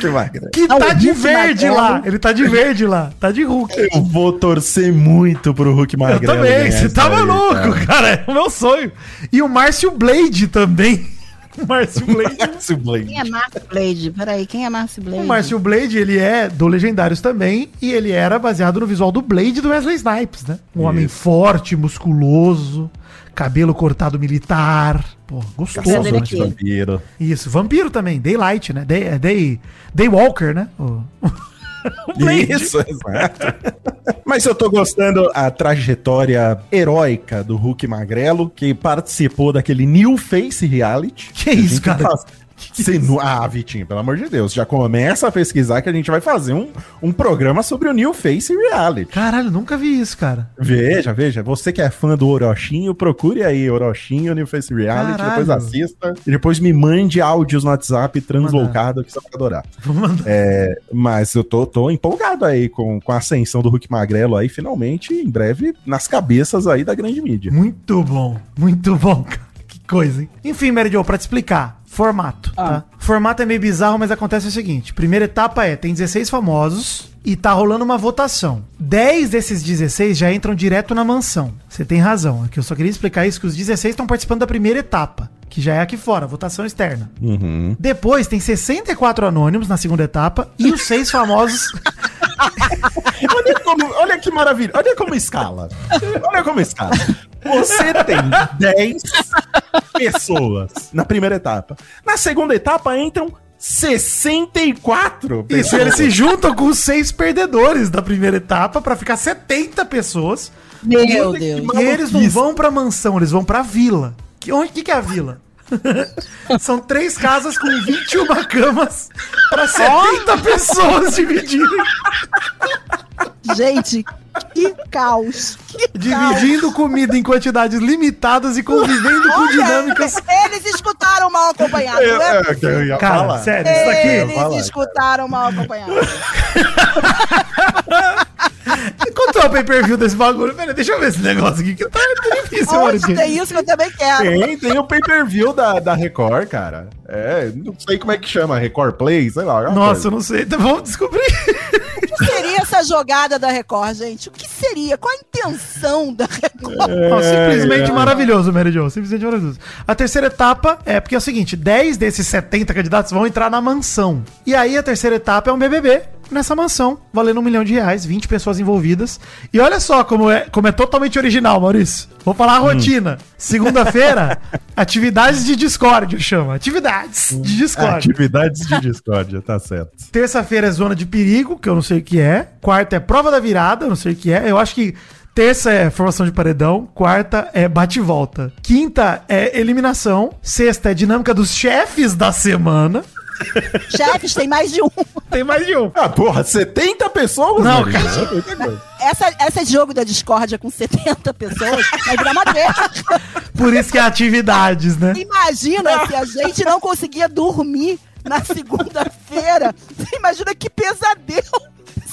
que magra. que Não, tá de Hulk verde Magrelo. lá. Ele tá de verde lá. Tá de Hulk. Eu vou torcer muito pro Hulk Eu Magrelo. também, ganhar você isso tá aí, maluco, cara. cara. É o meu sonho. E o Márcio Blade também. Márcio Blade. Márcio Blade. Quem é Márcio Blade? Peraí, quem é Márcio Blade? O Márcio Blade, ele é do Legendários também, e ele era baseado no visual do Blade do Wesley Snipes, né? Um homem forte, musculoso, cabelo cortado militar. Pô, gostoso, né? Vampiro. Isso, vampiro também, Daylight, né? Day, é Day, Daywalker, né? O-. Isso, exato. Mas eu tô gostando a trajetória heróica do Hulk Magrelo, que participou daquele New Face Reality. Que A isso, cara? faz- Você nu- Ah, Vitinho, pelo amor de Deus, já começa a pesquisar que a gente vai fazer um, um programa sobre o New Face Reality. Caralho, nunca vi isso, cara. Veja, veja, você que é fã do Orochinho, procure aí Orochinho, New Face Reality, Caralho. depois assista e depois me mande áudios no WhatsApp translocado que você vai adorar. Vou mandar. É, mas eu tô, tô empolgado aí com, com a ascensão do Hulk Magrelo aí, finalmente, em breve, nas cabeças aí da grande mídia. Muito bom, muito bom, cara. Coisa, hein? Enfim, Mary Jo, pra te explicar. Formato, tá? Formato é meio bizarro, mas acontece o seguinte. Primeira etapa é, tem 16 famosos e tá rolando uma votação. 10 desses 16 já entram direto na mansão. Você tem razão. Aqui eu só queria explicar isso, que os 16 estão participando da primeira etapa, que já é aqui fora, votação externa. Uhum. Depois tem 64 anônimos na segunda etapa e os seis famosos... Olha, como, olha que maravilha, olha como escala. Olha como escala. Você tem 10 pessoas na primeira etapa. Na segunda etapa entram 64 Isso, eles se juntam com os seis perdedores da primeira etapa pra ficar 70 pessoas. Meu Deus. E eles não vão pra mansão, eles vão pra vila. Que, onde que, que é a vila? São três casas com 21 camas pra 70 pessoas dividirem. Gente, que caos. Que caos. Dividindo comida em quantidades limitadas e convivendo com Olha, dinâmicas. Eles escutaram mal acompanhado, Eu, é? é, que eu ia Cara, falar. sério, isso daqui. eu falar. Eles escutaram mal acompanhado. Quanto é o pay-per-view desse bagulho? Pera, deixa eu ver esse negócio aqui que tá difícil, Onde tem isso que eu também quero. Tem, tem o pay-per-view da, da Record, cara. É, não sei como é que chama, Record Play, sei lá. Nossa, eu coisa. não sei. Então vamos descobrir. Essa jogada da Record, gente? O que seria? Qual a intenção da Record? Ó, simplesmente é. maravilhoso, Mary Jo. Simplesmente maravilhoso. A terceira etapa é porque é o seguinte: 10 desses 70 candidatos vão entrar na mansão. E aí a terceira etapa é um BBB nessa mansão, valendo um milhão de reais, 20 pessoas envolvidas. E olha só como é, como é totalmente original, Maurício. Vou falar a Hum. rotina. Segunda-feira, atividades de Discord, eu chamo. Atividades de Discord. Atividades de discórdia, tá certo. Terça-feira é zona de perigo, que eu não sei o que é. Quarta é prova da virada, eu não sei o que é. Eu acho que terça é formação de paredão. Quarta é bate e volta. Quinta é eliminação. Sexta é dinâmica dos chefes da semana. Chefes, tem mais de um. Tem mais de um. Ah, porra, 70 pessoas? Não, cara. Essa, essa jogo da discórdia com 70 pessoas vai virar uma guerra. Por isso que é atividades, né? Imagina se a gente não conseguia dormir na segunda-feira. Você imagina que pesadelo.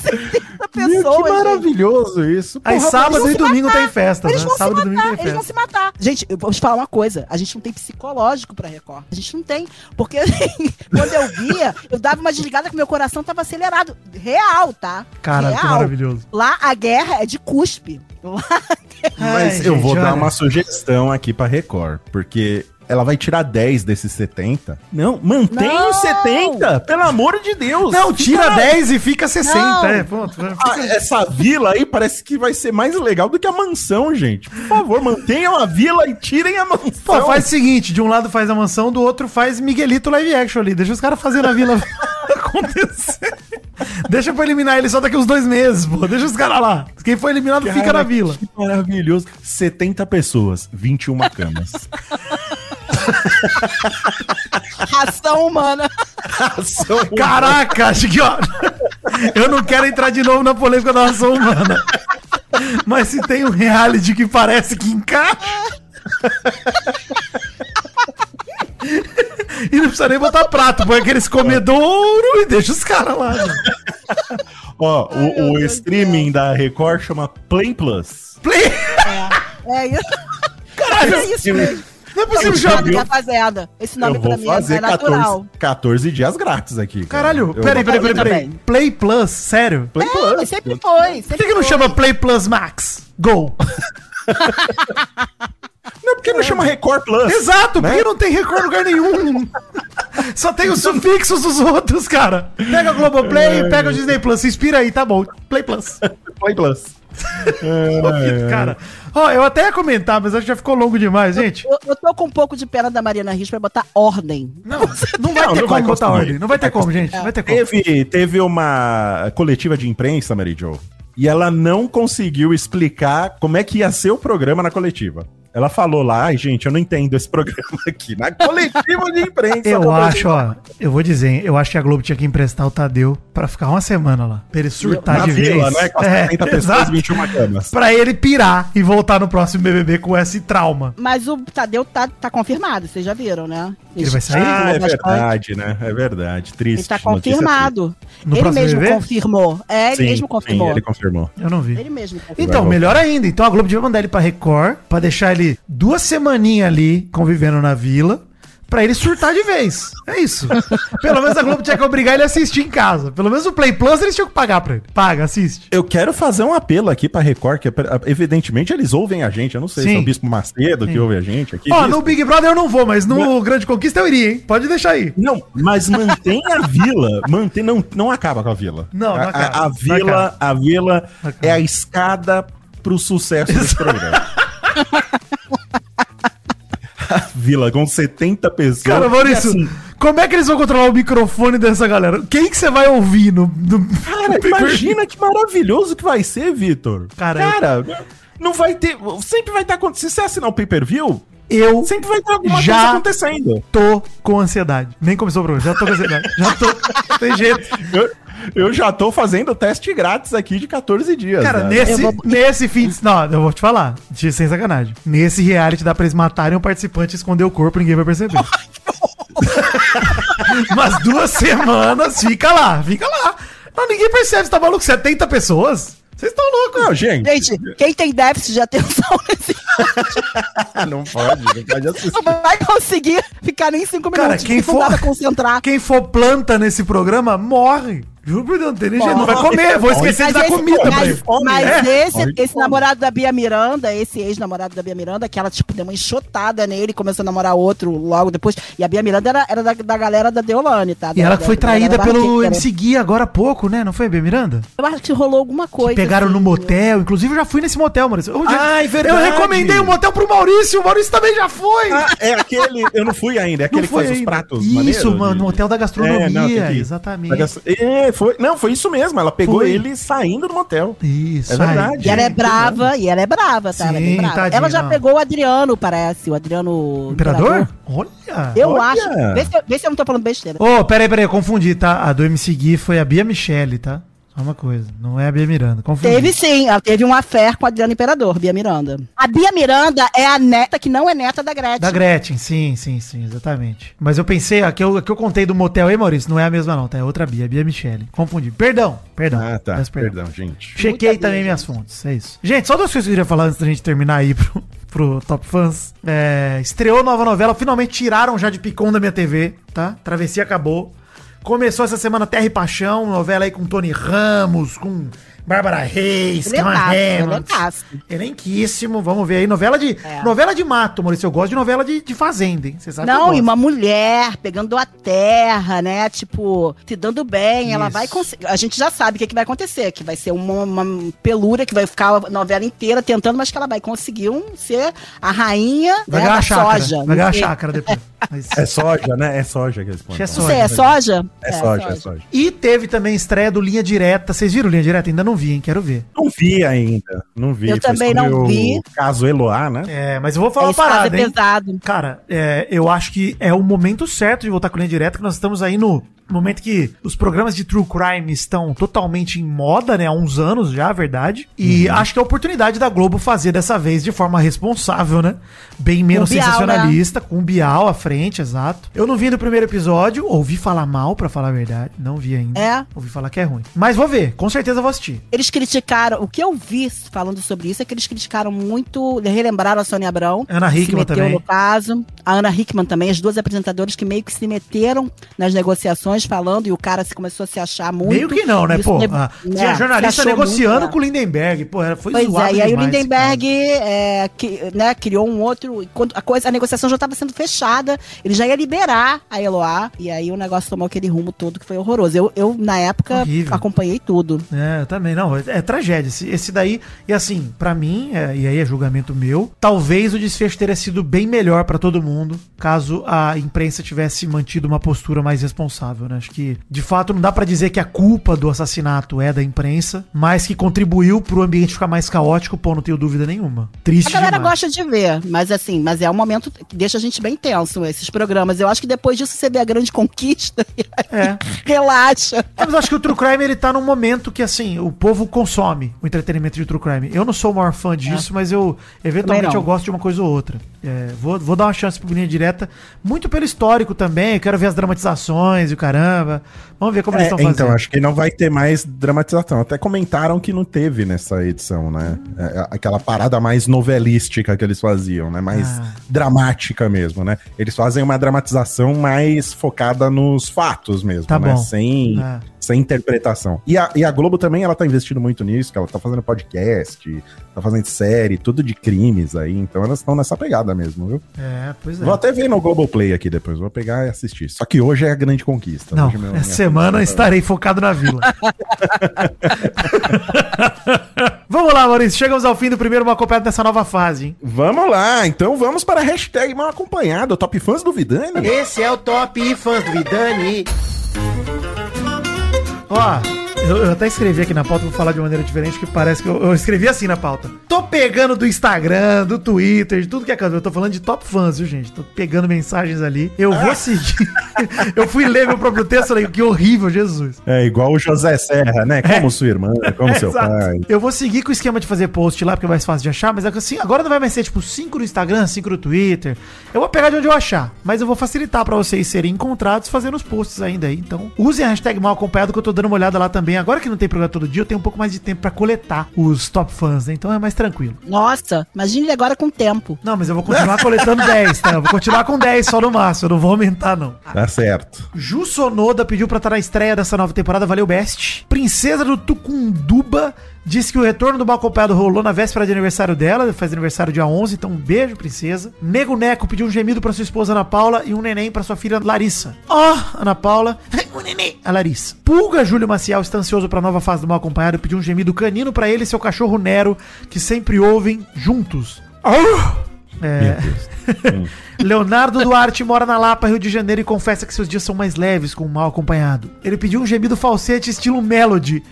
70 Meu, pessoas. que gente. maravilhoso isso. Aí Porra, sábado vão e se domingo matar. tem festa, Eles né? vão se Sábado e domingo matar, eles vão festa. se matar. Gente, eu vou te falar uma coisa. A gente não tem psicológico pra Record. A gente não tem. Porque assim, quando eu via, eu dava uma desligada que meu coração tava acelerado. Real, tá? Cara, que Real. maravilhoso. Lá a guerra é de cuspe. Lá Mas Ai, eu gente, vou dar olha. uma sugestão aqui pra Record, porque ela vai tirar 10 desses 70. Não, mantém Não! os 70, pelo amor de Deus. Não, tira Fica- 10 e fica 60. Não. É, pronto. Ah, essa vila aí parece que vai ser mais legal do que a mansão, gente. Por favor, mantenham a vila e tirem a mansão. Pô, faz o seguinte: de um lado faz a mansão, do outro faz Miguelito live action ali. Deixa os caras fazendo a vila acontecer. Deixa pra eliminar ele só daqui uns dois meses, pô. Deixa os caras lá. Quem for eliminado fica Cara, na vila. Que maravilhoso. 70 pessoas, 21 camas. ração humana. São Caraca, acho que, ó. Eu não quero entrar de novo na polêmica da ração humana. Mas se tem um reality que parece que encaixa. E não precisa nem botar prato, põe aqueles comedouro e deixa os caras lá. né? Ó, Ai, o, o Deus streaming da Record chama Play Plus. Play. É isso. Caralho, é isso mesmo. Não é possível já. fazenda. Esse nome eu vou pra mim fazer é natural. 14, 14 dias grátis aqui. cara. Caralho, Eu- peraí, peraí, peraí, peraí. Play Plus, sério? Play É, Plus. mas sempre foi. Por que, que não chama Play Plus Max? Go! Não, porque que não chama Record Plus? Exato, né? porque não tem Record em lugar nenhum. Só tem os sufixos dos outros, cara. Pega o Globoplay, pega o Disney Plus, se inspira aí, tá bom. Play Plus. Play Plus. Cara, ó, eu até ia comentar, mas acho que já ficou longo demais, gente. Eu, eu tô com um pouco de pena da Mariana Rios pra botar ordem. Não, não vai Não, ter não como vai botar ordem. Não vai ter como, gente. Não vai ter como. Teve, teve uma coletiva de imprensa, Mary Jo, e ela não conseguiu explicar como é que ia ser o programa na coletiva. Ela falou lá, ai gente, eu não entendo esse programa aqui. Na coletiva de imprensa. Eu acho, ó, eu vou dizer, eu acho que a Globo tinha que emprestar o Tadeu pra ficar uma semana lá. Pra ele surtar Na de vila, vez. né? Com as É, 70 pessoas exato. e 21 camas. Pra ele pirar e voltar no próximo BBB com esse trauma. Mas o Tadeu tá, tá confirmado, vocês já viram, né? Ele vai sair? Ah, é verdade, né? É verdade. Triste. Ele tá confirmado. No ele próximo mesmo BBB? confirmou. É, ele triste. mesmo Sim, confirmou. sim, ele confirmou. Eu não vi. Ele mesmo confirmou. Então, melhor ainda. Então a Globo devia mandar ele pra Record, pra deixar ele duas semaninhas ali convivendo na vila, pra ele surtar de vez. É isso. Pelo menos a Globo tinha que obrigar ele a assistir em casa. Pelo menos o Play Plus eles tinham que pagar pra ele. Paga, assiste. Eu quero fazer um apelo aqui pra Record, que evidentemente eles ouvem a gente. Eu não sei se Sim. é o Bispo Macedo que Sim. ouve a gente aqui. Ó, no Big Brother eu não vou, mas no Grande Conquista eu iria, hein? Pode deixar aí. Não, mas mantém a vila. Mantém, não, não acaba com a vila. Não, não acaba. A, a vila, a vila acaba. é a escada pro sucesso desse programa. A vila com 70 pessoas. Cara, Maurício, assim, como é que eles vão controlar o microfone dessa galera? Quem que você vai ouvir no... no... cara, imagina que maravilhoso que vai ser, Vitor. Cara, Cara, não vai ter. Sempre vai estar acontecendo. Se você assinar o pay-per-view, Eu sempre vai ter alguma Já- coisa acontecendo. tô com ansiedade. Nem começou o programa, já tô com ansiedade. Já tô... Tem jeito. Eu, eu já tô fazendo teste grátis aqui de 14 dias. Cara, né? nesse, vou- nesse fim de... Não, eu vou te falar. de- Sem sacanagem. Nesse reality dá pra eles matarem o participante e esconder o corpo, ninguém vai perceber. Umas duas semanas, fica lá, fica lá. Não, ninguém percebe, você tá maluco? 70 pessoas? Vocês estão loucos. Não, gente. Gente, quem tem déficit de atenção nesse não pode, não pode assistir. não vai conseguir ficar nem cinco Cara, minutos. quem não for- concentrar. Quem for planta nesse programa, morre. Juro por Deus, não tem nem jeito. Não vai comer, vou esquecer de dar esse, comida mas, mas É. esse, esse namorado da Bia Miranda, esse ex-namorado da Bia Miranda, que ela, tipo, deu uma enxotada nele, começou a namorar outro logo depois. E a Bia Miranda era, era da, da galera da Deolane, tá? E Da- ela da- foi da traída pelo. MC Gui agora há pouco, né? Não foi, Bia Miranda? Eu acho que rolou alguma coisa. Pegaram assim, no motel. Inclusive, eu já fui nesse motel, Maurício. Eu, já- Ai, verdade. Eu recomendei o motel pro Maurício. O Maurício também já foi. Ah, é aquele. Eu não fui ainda, é aquele que faz os ainda. pratos. Isso, mano, no hotel da gastronomia. É, não, que exatamente. É, foi. Não, foi isso mesmo. Ela pegou Foi. ele saindo do motel. Isso, É verdade. E ela é brava, e ela é brava, tá? ela é bem Sim, brava. tadinha, ela já não. pegou o Adriano, parece. O Adriano. Imperador? Olha. Eu Olha. acho. Vê se eu, vê se eu não tô falando besteira. Ô, peraí, peraí, eu confundi, tá? A do MC Gui foi a Bia Michele, tá? Só uma coisa, não é a Bia Miranda. Confundi. Teve sim, ela teve um affair com o Adriano Imperador, Bia Miranda. A Bia Miranda é a neta que não é neta da Gretchen. Da Gretchen, sim, sim, sim, exatamente. Mas eu pensei, a que eu, a que eu contei do motel aí, Maurício, não é a mesma não, tá? É outra Bia, Bia Michele. Confundi. Perdão, perdão. Ah, tá. Peço Perdão, gente. Chequei Muita também Bia, minhas fontes, é isso. Gente, só duas coisas que eu queria falar antes da gente terminar aí pro, pro Top Fãs. É, estreou nova novela, finalmente tiraram já de picom da minha TV, tá? Travessia acabou. Começou essa semana Terra e Paixão, novela aí com Tony Ramos, com Bárbara Reis, é Cama é casto. Elenquíssimo, vamos ver aí. Novela de, É. novela de mato, Maurício. Eu gosto de novela de, de fazenda, hein? Você sabe Não, e uma mulher pegando a terra, né? Tipo, se dando bem, ela Isso. vai conseguir. A gente já sabe o que, que vai acontecer, que vai ser uma, uma pelura que vai ficar a novela inteira tentando, mas que ela vai conseguir um, ser a rainha Vai né, da chácara. soja. Vai ganhar a chácara depois. Mas- É soja, né? É soja que eles põem. Acho que é Não sei, é soja? É soja, é soja. E teve também estreia do Linha Direta. Vocês viram Linha Direta? Ainda não vi, hein? Quero ver. Não vi ainda. Não vi. Eu Foi também não o vi. Caso Eloá, né? É, mas eu vou falar uma Esse parada, é hein? pesado. Cara, é, eu acho que é o momento certo de voltar com linha direta, que nós estamos aí no momento que os programas de True Crime estão totalmente em moda, né? Há uns anos já, a verdade. E acho que é a oportunidade da Globo fazer dessa vez de forma responsável, né? Bem menos Bial, sensacionalista, com o Bial à frente, exato. Eu não vi no primeiro episódio, ouvi falar mal, pra falar a verdade. Não vi ainda. É? Ouvi falar que é ruim. Mas vou ver, com certeza vou assistir. Eles criticaram, o que eu vi falando sobre isso é que eles criticaram muito, relembraram a Sônia Abrão. Ana Hickman meteu também. no caso. a Ana Hickman também, as duas apresentadoras que meio que se meteram nas negociações falando e o cara se começou a se achar muito. Meio que não, né, pô? ne- Ah, né, tinha jornalista negociando muito, com o Lindenberg. Pô, era- foi Pois zoado é, e aí o demais, Lindenberg é, que, né, criou um outro. Quando a, coisa, a negociação já estava sendo fechada, ele já ia liberar a Eloá, e aí o negócio tomou aquele rumo todo que foi horroroso. Eu, eu na época, Horrível. acompanhei tudo. É, eu também, não, é, é tragédia. Esse, esse daí, e assim, pra mim, é, e aí é julgamento meu, talvez o desfecho teria sido bem melhor pra todo mundo, caso a imprensa tivesse mantido uma postura mais responsável, né? Acho que, de fato, não dá pra dizer que a culpa do assassinato é da imprensa, mas que contribuiu pro ambiente ficar mais caótico, pô, não tenho dúvida nenhuma. Triste A galera demais. gosta de ver, mas assim, mas é um momento que deixa a gente bem tenso, esses programas. Eu acho que depois disso você vê a grande conquista e É. relaxa. É, mas eu acho que o True Crime ele tá num momento que, assim, o povo consome o entretenimento de True Crime. Eu não sou o maior fã disso, mas eu, eventualmente, eu gosto de uma coisa ou outra. É, vou, vou dar uma chance pro Linha Direta, muito pelo histórico também. Eu quero ver as dramatizações e o caramba. Vamos ver como É, eles estão fazendo. então, acho que não vai ter mais dramatização. Até comentaram que não teve nessa edição, né? É, aquela parada mais novelística que eles faziam, né? Mais Ah. dramática mesmo, né? Eles fazem uma dramatização mais focada nos fatos mesmo, Tá né? bom. Sem, É. sem interpretação. E a, e a Globo também, ela tá investindo muito nisso, que ela tá fazendo podcast, tá fazendo série, tudo de crimes aí. Então elas estão nessa pegada mesmo, viu? É, pois é. Vou até ver no Globoplay aqui depois, vou pegar e assistir. Só que hoje é a grande conquista. Não, Hoje meu- essa minha semana conquista- estarei focado na vila. Vamos lá, Maurício. Chegamos ao fim do primeiro Uma Acompanhada dessa nova fase, hein? Vamos lá, então vamos para a hashtag mal acompanhado, Top Fãs do Vidani. Esse é o Top Fãs do Vidani. Ó, eu, eu até escrevi aqui na pauta, vou falar de maneira diferente, que parece que eu, eu escrevi assim na pauta. Tô pegando do Instagram, do Twitter, de tudo que é canto. Eu tô falando de top fãs, viu, gente? Tô pegando mensagens ali. Eu vou seguir. eu fui ler meu próprio texto falei, que horrível, Jesus. É igual o José Serra, né? Como sua irmã, como seu Exato. pai. Eu vou seguir com o esquema de fazer post lá, porque é mais fácil de achar, mas é que assim, agora não vai mais ser tipo 5 no Instagram, 5 no Twitter. Eu vou pegar de onde eu achar, mas eu vou facilitar pra vocês serem encontrados fazendo os posts ainda aí. Então, usem a hashtag mal acompanhado que eu tô dando uma olhada lá também. Agora que não tem programa todo dia, eu tenho um pouco mais de tempo pra coletar os top fãs, né? Então é mais tranquilo. Nossa, imagine ele agora com tempo. Não, mas eu vou continuar coletando 10, tá? Eu vou continuar com 10 só no máximo, eu não vou aumentar não. Tá certo. Ju Sonoda pediu pra estar na estreia dessa nova temporada, valeu best. Princesa do Tucunduba disse que o retorno do mal acompanhado rolou na véspera de aniversário dela, faz aniversário dia 11, então um beijo, princesa. Nego Neco pediu um gemido pra sua esposa Ana Paula e um neném pra sua filha Larissa. Ó, Ana Paula, o neném, a Larissa. Pulga Júlio Maciel está ansioso pra nova fase do mal acompanhado e pediu um gemido canino pra ele e seu cachorro Nero, que sempre ouvem juntos. É. Leonardo Duarte mora na Lapa, Rio de Janeiro e confessa que seus dias são mais leves com o mal acompanhado. Ele pediu um gemido falsete estilo Melody.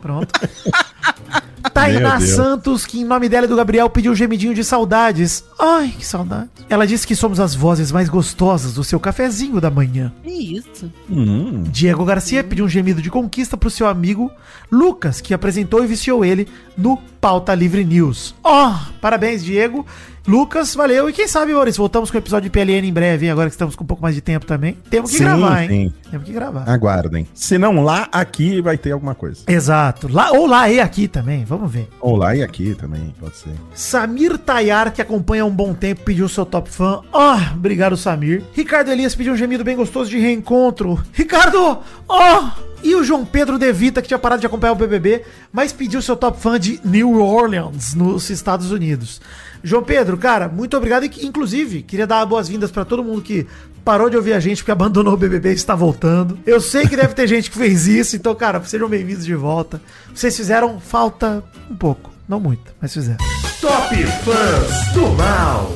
Pronto. Tainá. Santos, que em nome dela e do Gabriel pediu um gemidinho de saudades. Ai, que saudade. Ela disse que somos as vozes mais gostosas do seu cafezinho da manhã. Que isso? Hum, Diego Garcia pediu um gemido de conquista pro seu amigo Lucas, que apresentou e viciou ele no Pauta Livre News. Ó, parabéns, Diego. Lucas, valeu. E quem sabe, Maurício, voltamos com o episódio de PLN em breve, hein? agora que estamos com um pouco mais de tempo também. Temos que Sim, gravar, hein? sim. Temos que gravar. aguardem. Se não lá, aqui vai ter alguma coisa. Exato. Lá, ou lá e aqui também, vamos ver. Ou lá e aqui também, pode ser. Samir Tayar, que acompanha há um bom tempo, pediu seu top fã. Ó, obrigado, Samir. Ricardo Elias pediu um gemido bem gostoso de reencontro. Ricardo, ó! E o João Pedro De Vita, que tinha parado de acompanhar o BBB, mas pediu seu top fã de New Orleans, nos Estados Unidos. João Pedro, cara, muito obrigado. E, inclusive, queria dar boas-vindas pra todo mundo que parou de ouvir a gente porque abandonou o BBB e está voltando. Eu sei que deve ter gente que fez isso, então, cara, sejam bem-vindos de volta. Vocês fizeram falta um pouco, não muito, mas fizeram. Top Fãs do Mal.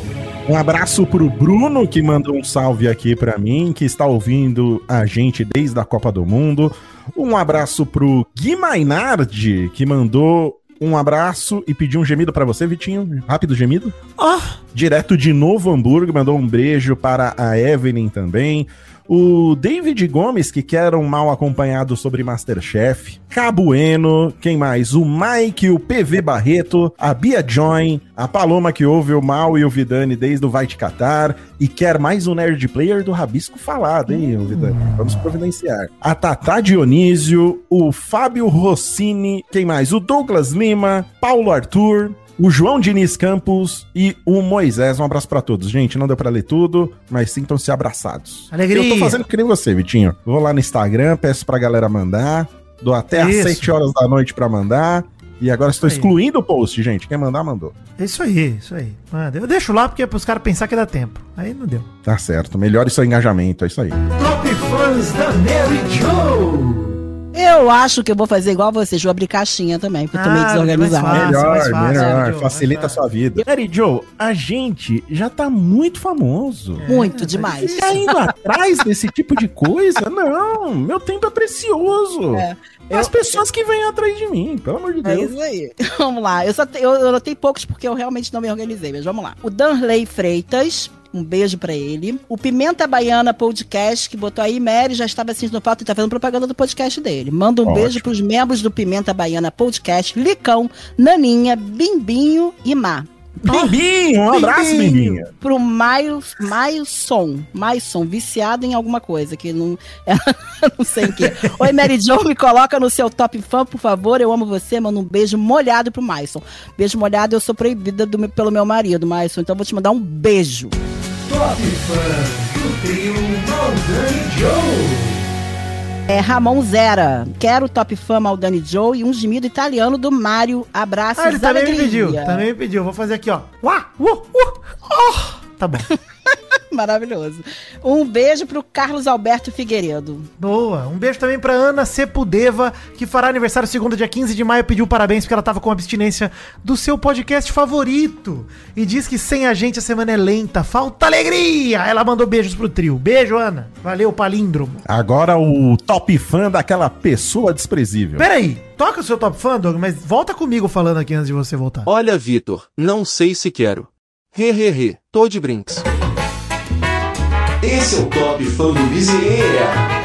Um abraço pro Bruno, que mandou um salve aqui pra mim, que está ouvindo a gente desde a Copa do Mundo. Um abraço pro Gui Mainardi, que mandou um abraço e pediu um gemido pra você, Vitinho. Rápido gemido. Ah, Direto de Novo Hamburgo, mandou um beijo para a Evelyn também. O David Gomes, que quer um mal acompanhado sobre Masterchef. Cabueno, quem mais? O Mike, o PV Barreto, a Bia Join, a Paloma que ouve o Mal e o Vidani desde o Vai Te Catar. E quer mais um Nerd Player do Rabisco Falado, hein, Vidani? Vamos providenciar. A Tatá Dionísio, o Fábio Rossini, quem mais? O Douglas Lima, Paulo Arthur, o João Diniz Campos e o Moisés. Um abraço pra todos. Gente, não deu pra ler tudo, mas sintam-se abraçados. Alegria. Eu tô fazendo que nem você, Vitinho. Vou lá no Instagram, peço pra galera mandar. Dou até Isso. às 7 horas da noite pra mandar. E agora estou excluindo o post, gente. Quem mandar, mandou. É Isso aí, isso aí. Manda. Eu deixo lá porque é pros caras pensar que dá tempo. Aí não deu. Tá certo. Melhore seu engajamento, é isso aí. Top Fãs da Mary Jo. Eu acho que eu vou fazer igual você, vou abrir caixinha também, porque eu tô meio Ah, desorganizada. mais fácil. melhor, mais fácil, melhor. Mary Jo, Facilita a sua vida. Mary Joe, a gente já tá muito famoso. Muito demais. Tá indo atrás desse tipo de coisa? Não, meu tempo é precioso. É, As pessoas que vêm atrás de mim, pelo amor de É Deus. isso aí. Vamos lá. Eu só te- eu, eu anotei poucos porque eu realmente não me organizei, mas vamos lá. O Danley Freitas. Um beijo pra ele. O Pimenta Baiana Podcast, que botou aí, Mary já estava assistindo foto e tá fazendo propaganda do podcast dele. Manda um Ótimo. beijo pros membros do Pimenta Baiana Podcast, Licão, Naninha, Bimbinho e Má. Bimbinho, um abraço, Bimbinho. Pro Maio, Mailson. Mailson, viciado em alguma coisa, que não. não sei o quê. Oi, Mary Jo, me coloca no seu top fã, por favor. Eu amo você. Manda um beijo molhado pro Mailson. Beijo molhado, eu sou proibida do pelo meu marido, Mailson. Então eu vou te mandar um beijo. Top Fãs do trio Maldani Joe. É Ramon Zera. Quero top fã Maldani Joe e um gemido italiano do Mário. Abraços, Ah, ele também me pediu. Também me pediu. Vou fazer aqui, ó. Uá, uh, uh, oh. Tá bom. Maravilhoso. Um beijo pro Carlos Alberto Figueiredo. Boa. Um beijo também pra Ana Sepudeva, que fará aniversário segunda, dia 15 de maio. Pediu parabéns porque ela tava com abstinência do seu podcast favorito. E diz que sem a gente a semana é lenta. Falta alegria. Ela mandou beijos pro trio. Beijo, Ana. Valeu, palíndromo. Agora o top fã daquela pessoa desprezível. Pera aí. Toca o seu top fã, Doug, mas volta comigo falando aqui antes de você voltar. Olha, Vitor, não sei se quero. He he he, tô de brinks. Esse é o Top Fã do Miseria.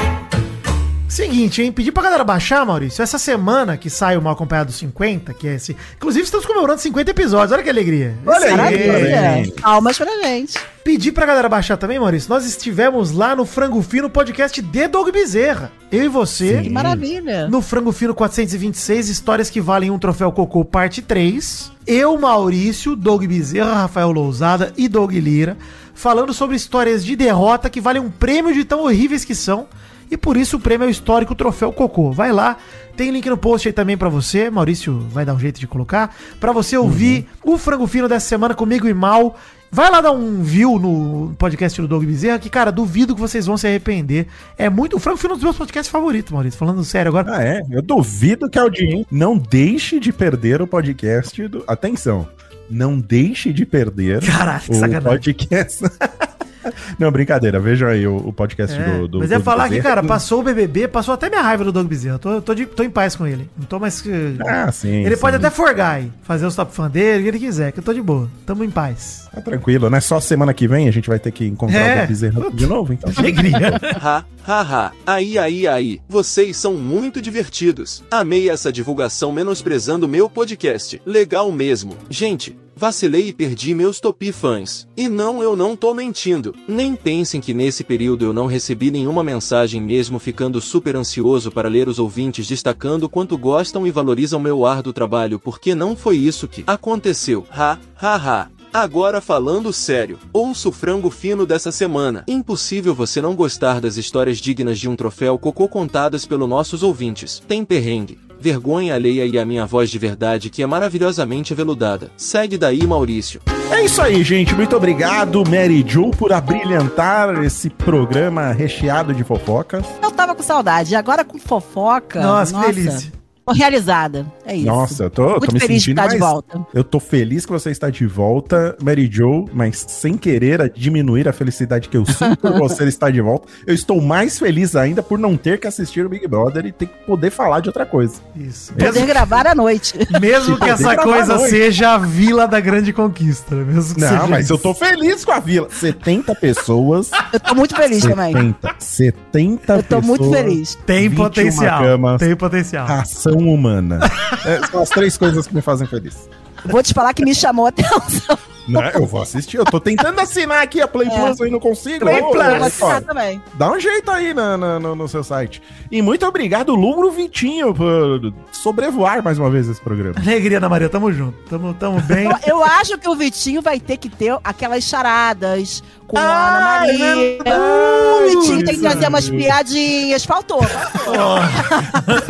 Seguinte, hein? Pedi pra galera baixar, Maurício. Essa semana que sai o Mal Acompanhado 50, que é esse. Inclusive, estamos comemorando 50 episódios. Olha que alegria. Olha aí. Palmas pra gente. Pedi pra galera baixar também, Maurício. Nós estivemos lá no Frango Fino podcast de Doug Bezerra. Eu e você. Que maravilha. No Frango Fino 426, histórias que valem um troféu cocô, parte 3. Eu, Maurício, Doug Bezerra, Rafael Lousada e Doug Lira, falando sobre histórias de derrota que valem um prêmio de tão horríveis que são. E por isso o prêmio é o histórico troféu cocô. Vai lá, tem link no post aí também pra você. Maurício vai dar um jeito de colocar. Pra você ouvir o Frango Fino dessa semana comigo e Mal. Vai lá dar um view no podcast do Doug Bezerra, que, cara, duvido que vocês vão se arrepender. É muito. O Frango Fino é um dos meus podcasts favoritos, Maurício. Falando sério agora. Ah, é? Eu duvido que a audiência não deixe de perder o podcast do. Atenção! Não deixe de perder que o sacanagem. podcast. não, brincadeira. Vejam aí o, o podcast É, do, do. mas é falar que, cara, passou o BBB, passou até minha raiva do Doug Bezerra. Eu Tô, tô, de- tô em paz com ele. Não tô mais. que- Ah, sim. ele sim. pode até forgar aí, fazer os top fã dele, o que ele quiser, que eu tô de boa. Tamo em paz. Tá tranquilo, né? Só semana que vem a gente vai ter que encontrar É. o Bezerra de novo, então. Alegria. Ha, ha, ha. Aí, aí, aí. Vocês são muito divertidos. Amei essa divulgação menosprezando meu podcast. Legal mesmo. Gente, vacilei e perdi meus topi fãs. E não, eu não tô mentindo. Nem pensem que nesse período eu não recebi nenhuma mensagem mesmo ficando super ansioso para ler os ouvintes destacando quanto gostam e valorizam meu árduo trabalho porque não foi isso que aconteceu. Ha, ha, ha. Agora falando sério, ouço o frango fino dessa semana. Impossível você não gostar das histórias dignas de um troféu cocô contadas pelos nossos ouvintes. Tem perrengue, vergonha alheia e a minha voz de verdade que é maravilhosamente aveludada. Segue daí, Maurício. É isso aí, gente. Muito obrigado, Mary Jo, por abrilhantar esse programa recheado de fofocas. Eu tava com saudade. E agora com fofoca. Nossa, que delícia. Tô realizada. É isso. Nossa, eu tô, eu tô Muito me feliz de sentindo estar de volta. Eu tô feliz que você está de volta, Mary Jo, mas sem querer a- diminuir a felicidade que eu sinto por você estar de volta. Eu estou mais feliz ainda por não ter que assistir o Big Brother e ter que poder falar de outra coisa. Isso. Poder Mesmo, gravar à noite. mesmo que poder essa coisa seja a vila da grande conquista, né? Mesmo que Não, seja mas isso. eu tô feliz com a vila. 70 pessoas. Eu tô muito feliz também. 70. 70 Eu tô muito pessoas, feliz. Tem 21 potencial. camas. Tem potencial. Ação humana. É, são as três coisas que me fazem feliz. Vou te falar que me chamou a atenção. Não, eu vou assistir. Eu tô tentando assinar aqui a Play É. Plus e não consigo. Play Ô, Plus. Eu vou ó, assinar também. Dá um jeito aí na- na- no, no seu site. E muito obrigado, Lumbro Vitinho, por sobrevoar mais uma vez esse programa. Alegria, Ana Maria, tamo junto. Tamo, tamo bem. Eu, eu acho que o Vitinho vai ter que ter aquelas charadas com a Ah, Ana Maria. é o Vitinho tem que trazer umas piadinhas. Faltou. faltou.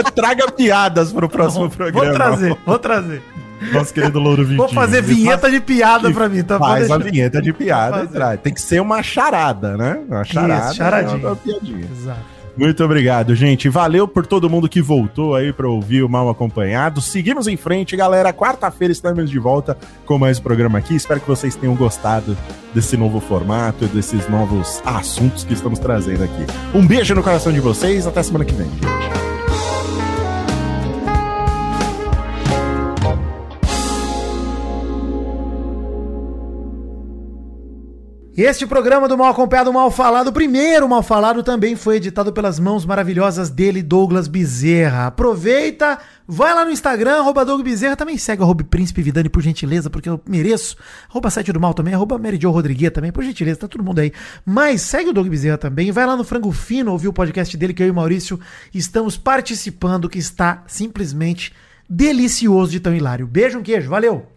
Traga piadas pro próximo programa. Vou trazer, vou trazer. Nosso querido Louro Vitinho. Vou fazer vinheta de piada pra mim, tá? Pode Faz a deixar. vinheta de piada. E traz. Tem que ser uma charada, né? Uma charada. charadinha. é uma piadinha. Exato. Muito obrigado, gente. Valeu por todo mundo que voltou aí pra ouvir o Mal Acompanhado. Seguimos em frente, galera. Quarta-feira estamos de volta com mais um programa aqui. Espero que vocês tenham gostado desse novo formato e desses novos assuntos que estamos trazendo aqui. Um beijo no coração de vocês. Até semana que vem, gente. Este programa do Mal Acompanhado, Mal Falado, o primeiro Mal Falado, também foi editado pelas mãos maravilhosas dele, Douglas Bezerra. Aproveita, vai lá no Instagram, arroba Doug Bezerra, também segue arroba Príncipe Vidani, por gentileza, porque eu mereço. Arroba Site do Mal também, arroba Jo Rodrigues também, por gentileza, tá todo mundo aí. Mas segue o Doug Bezerra também, vai lá no Frango Fino, ouvir o podcast dele, que eu e o Maurício estamos participando, que está simplesmente delicioso de tão hilário. Beijo, um queijo, valeu!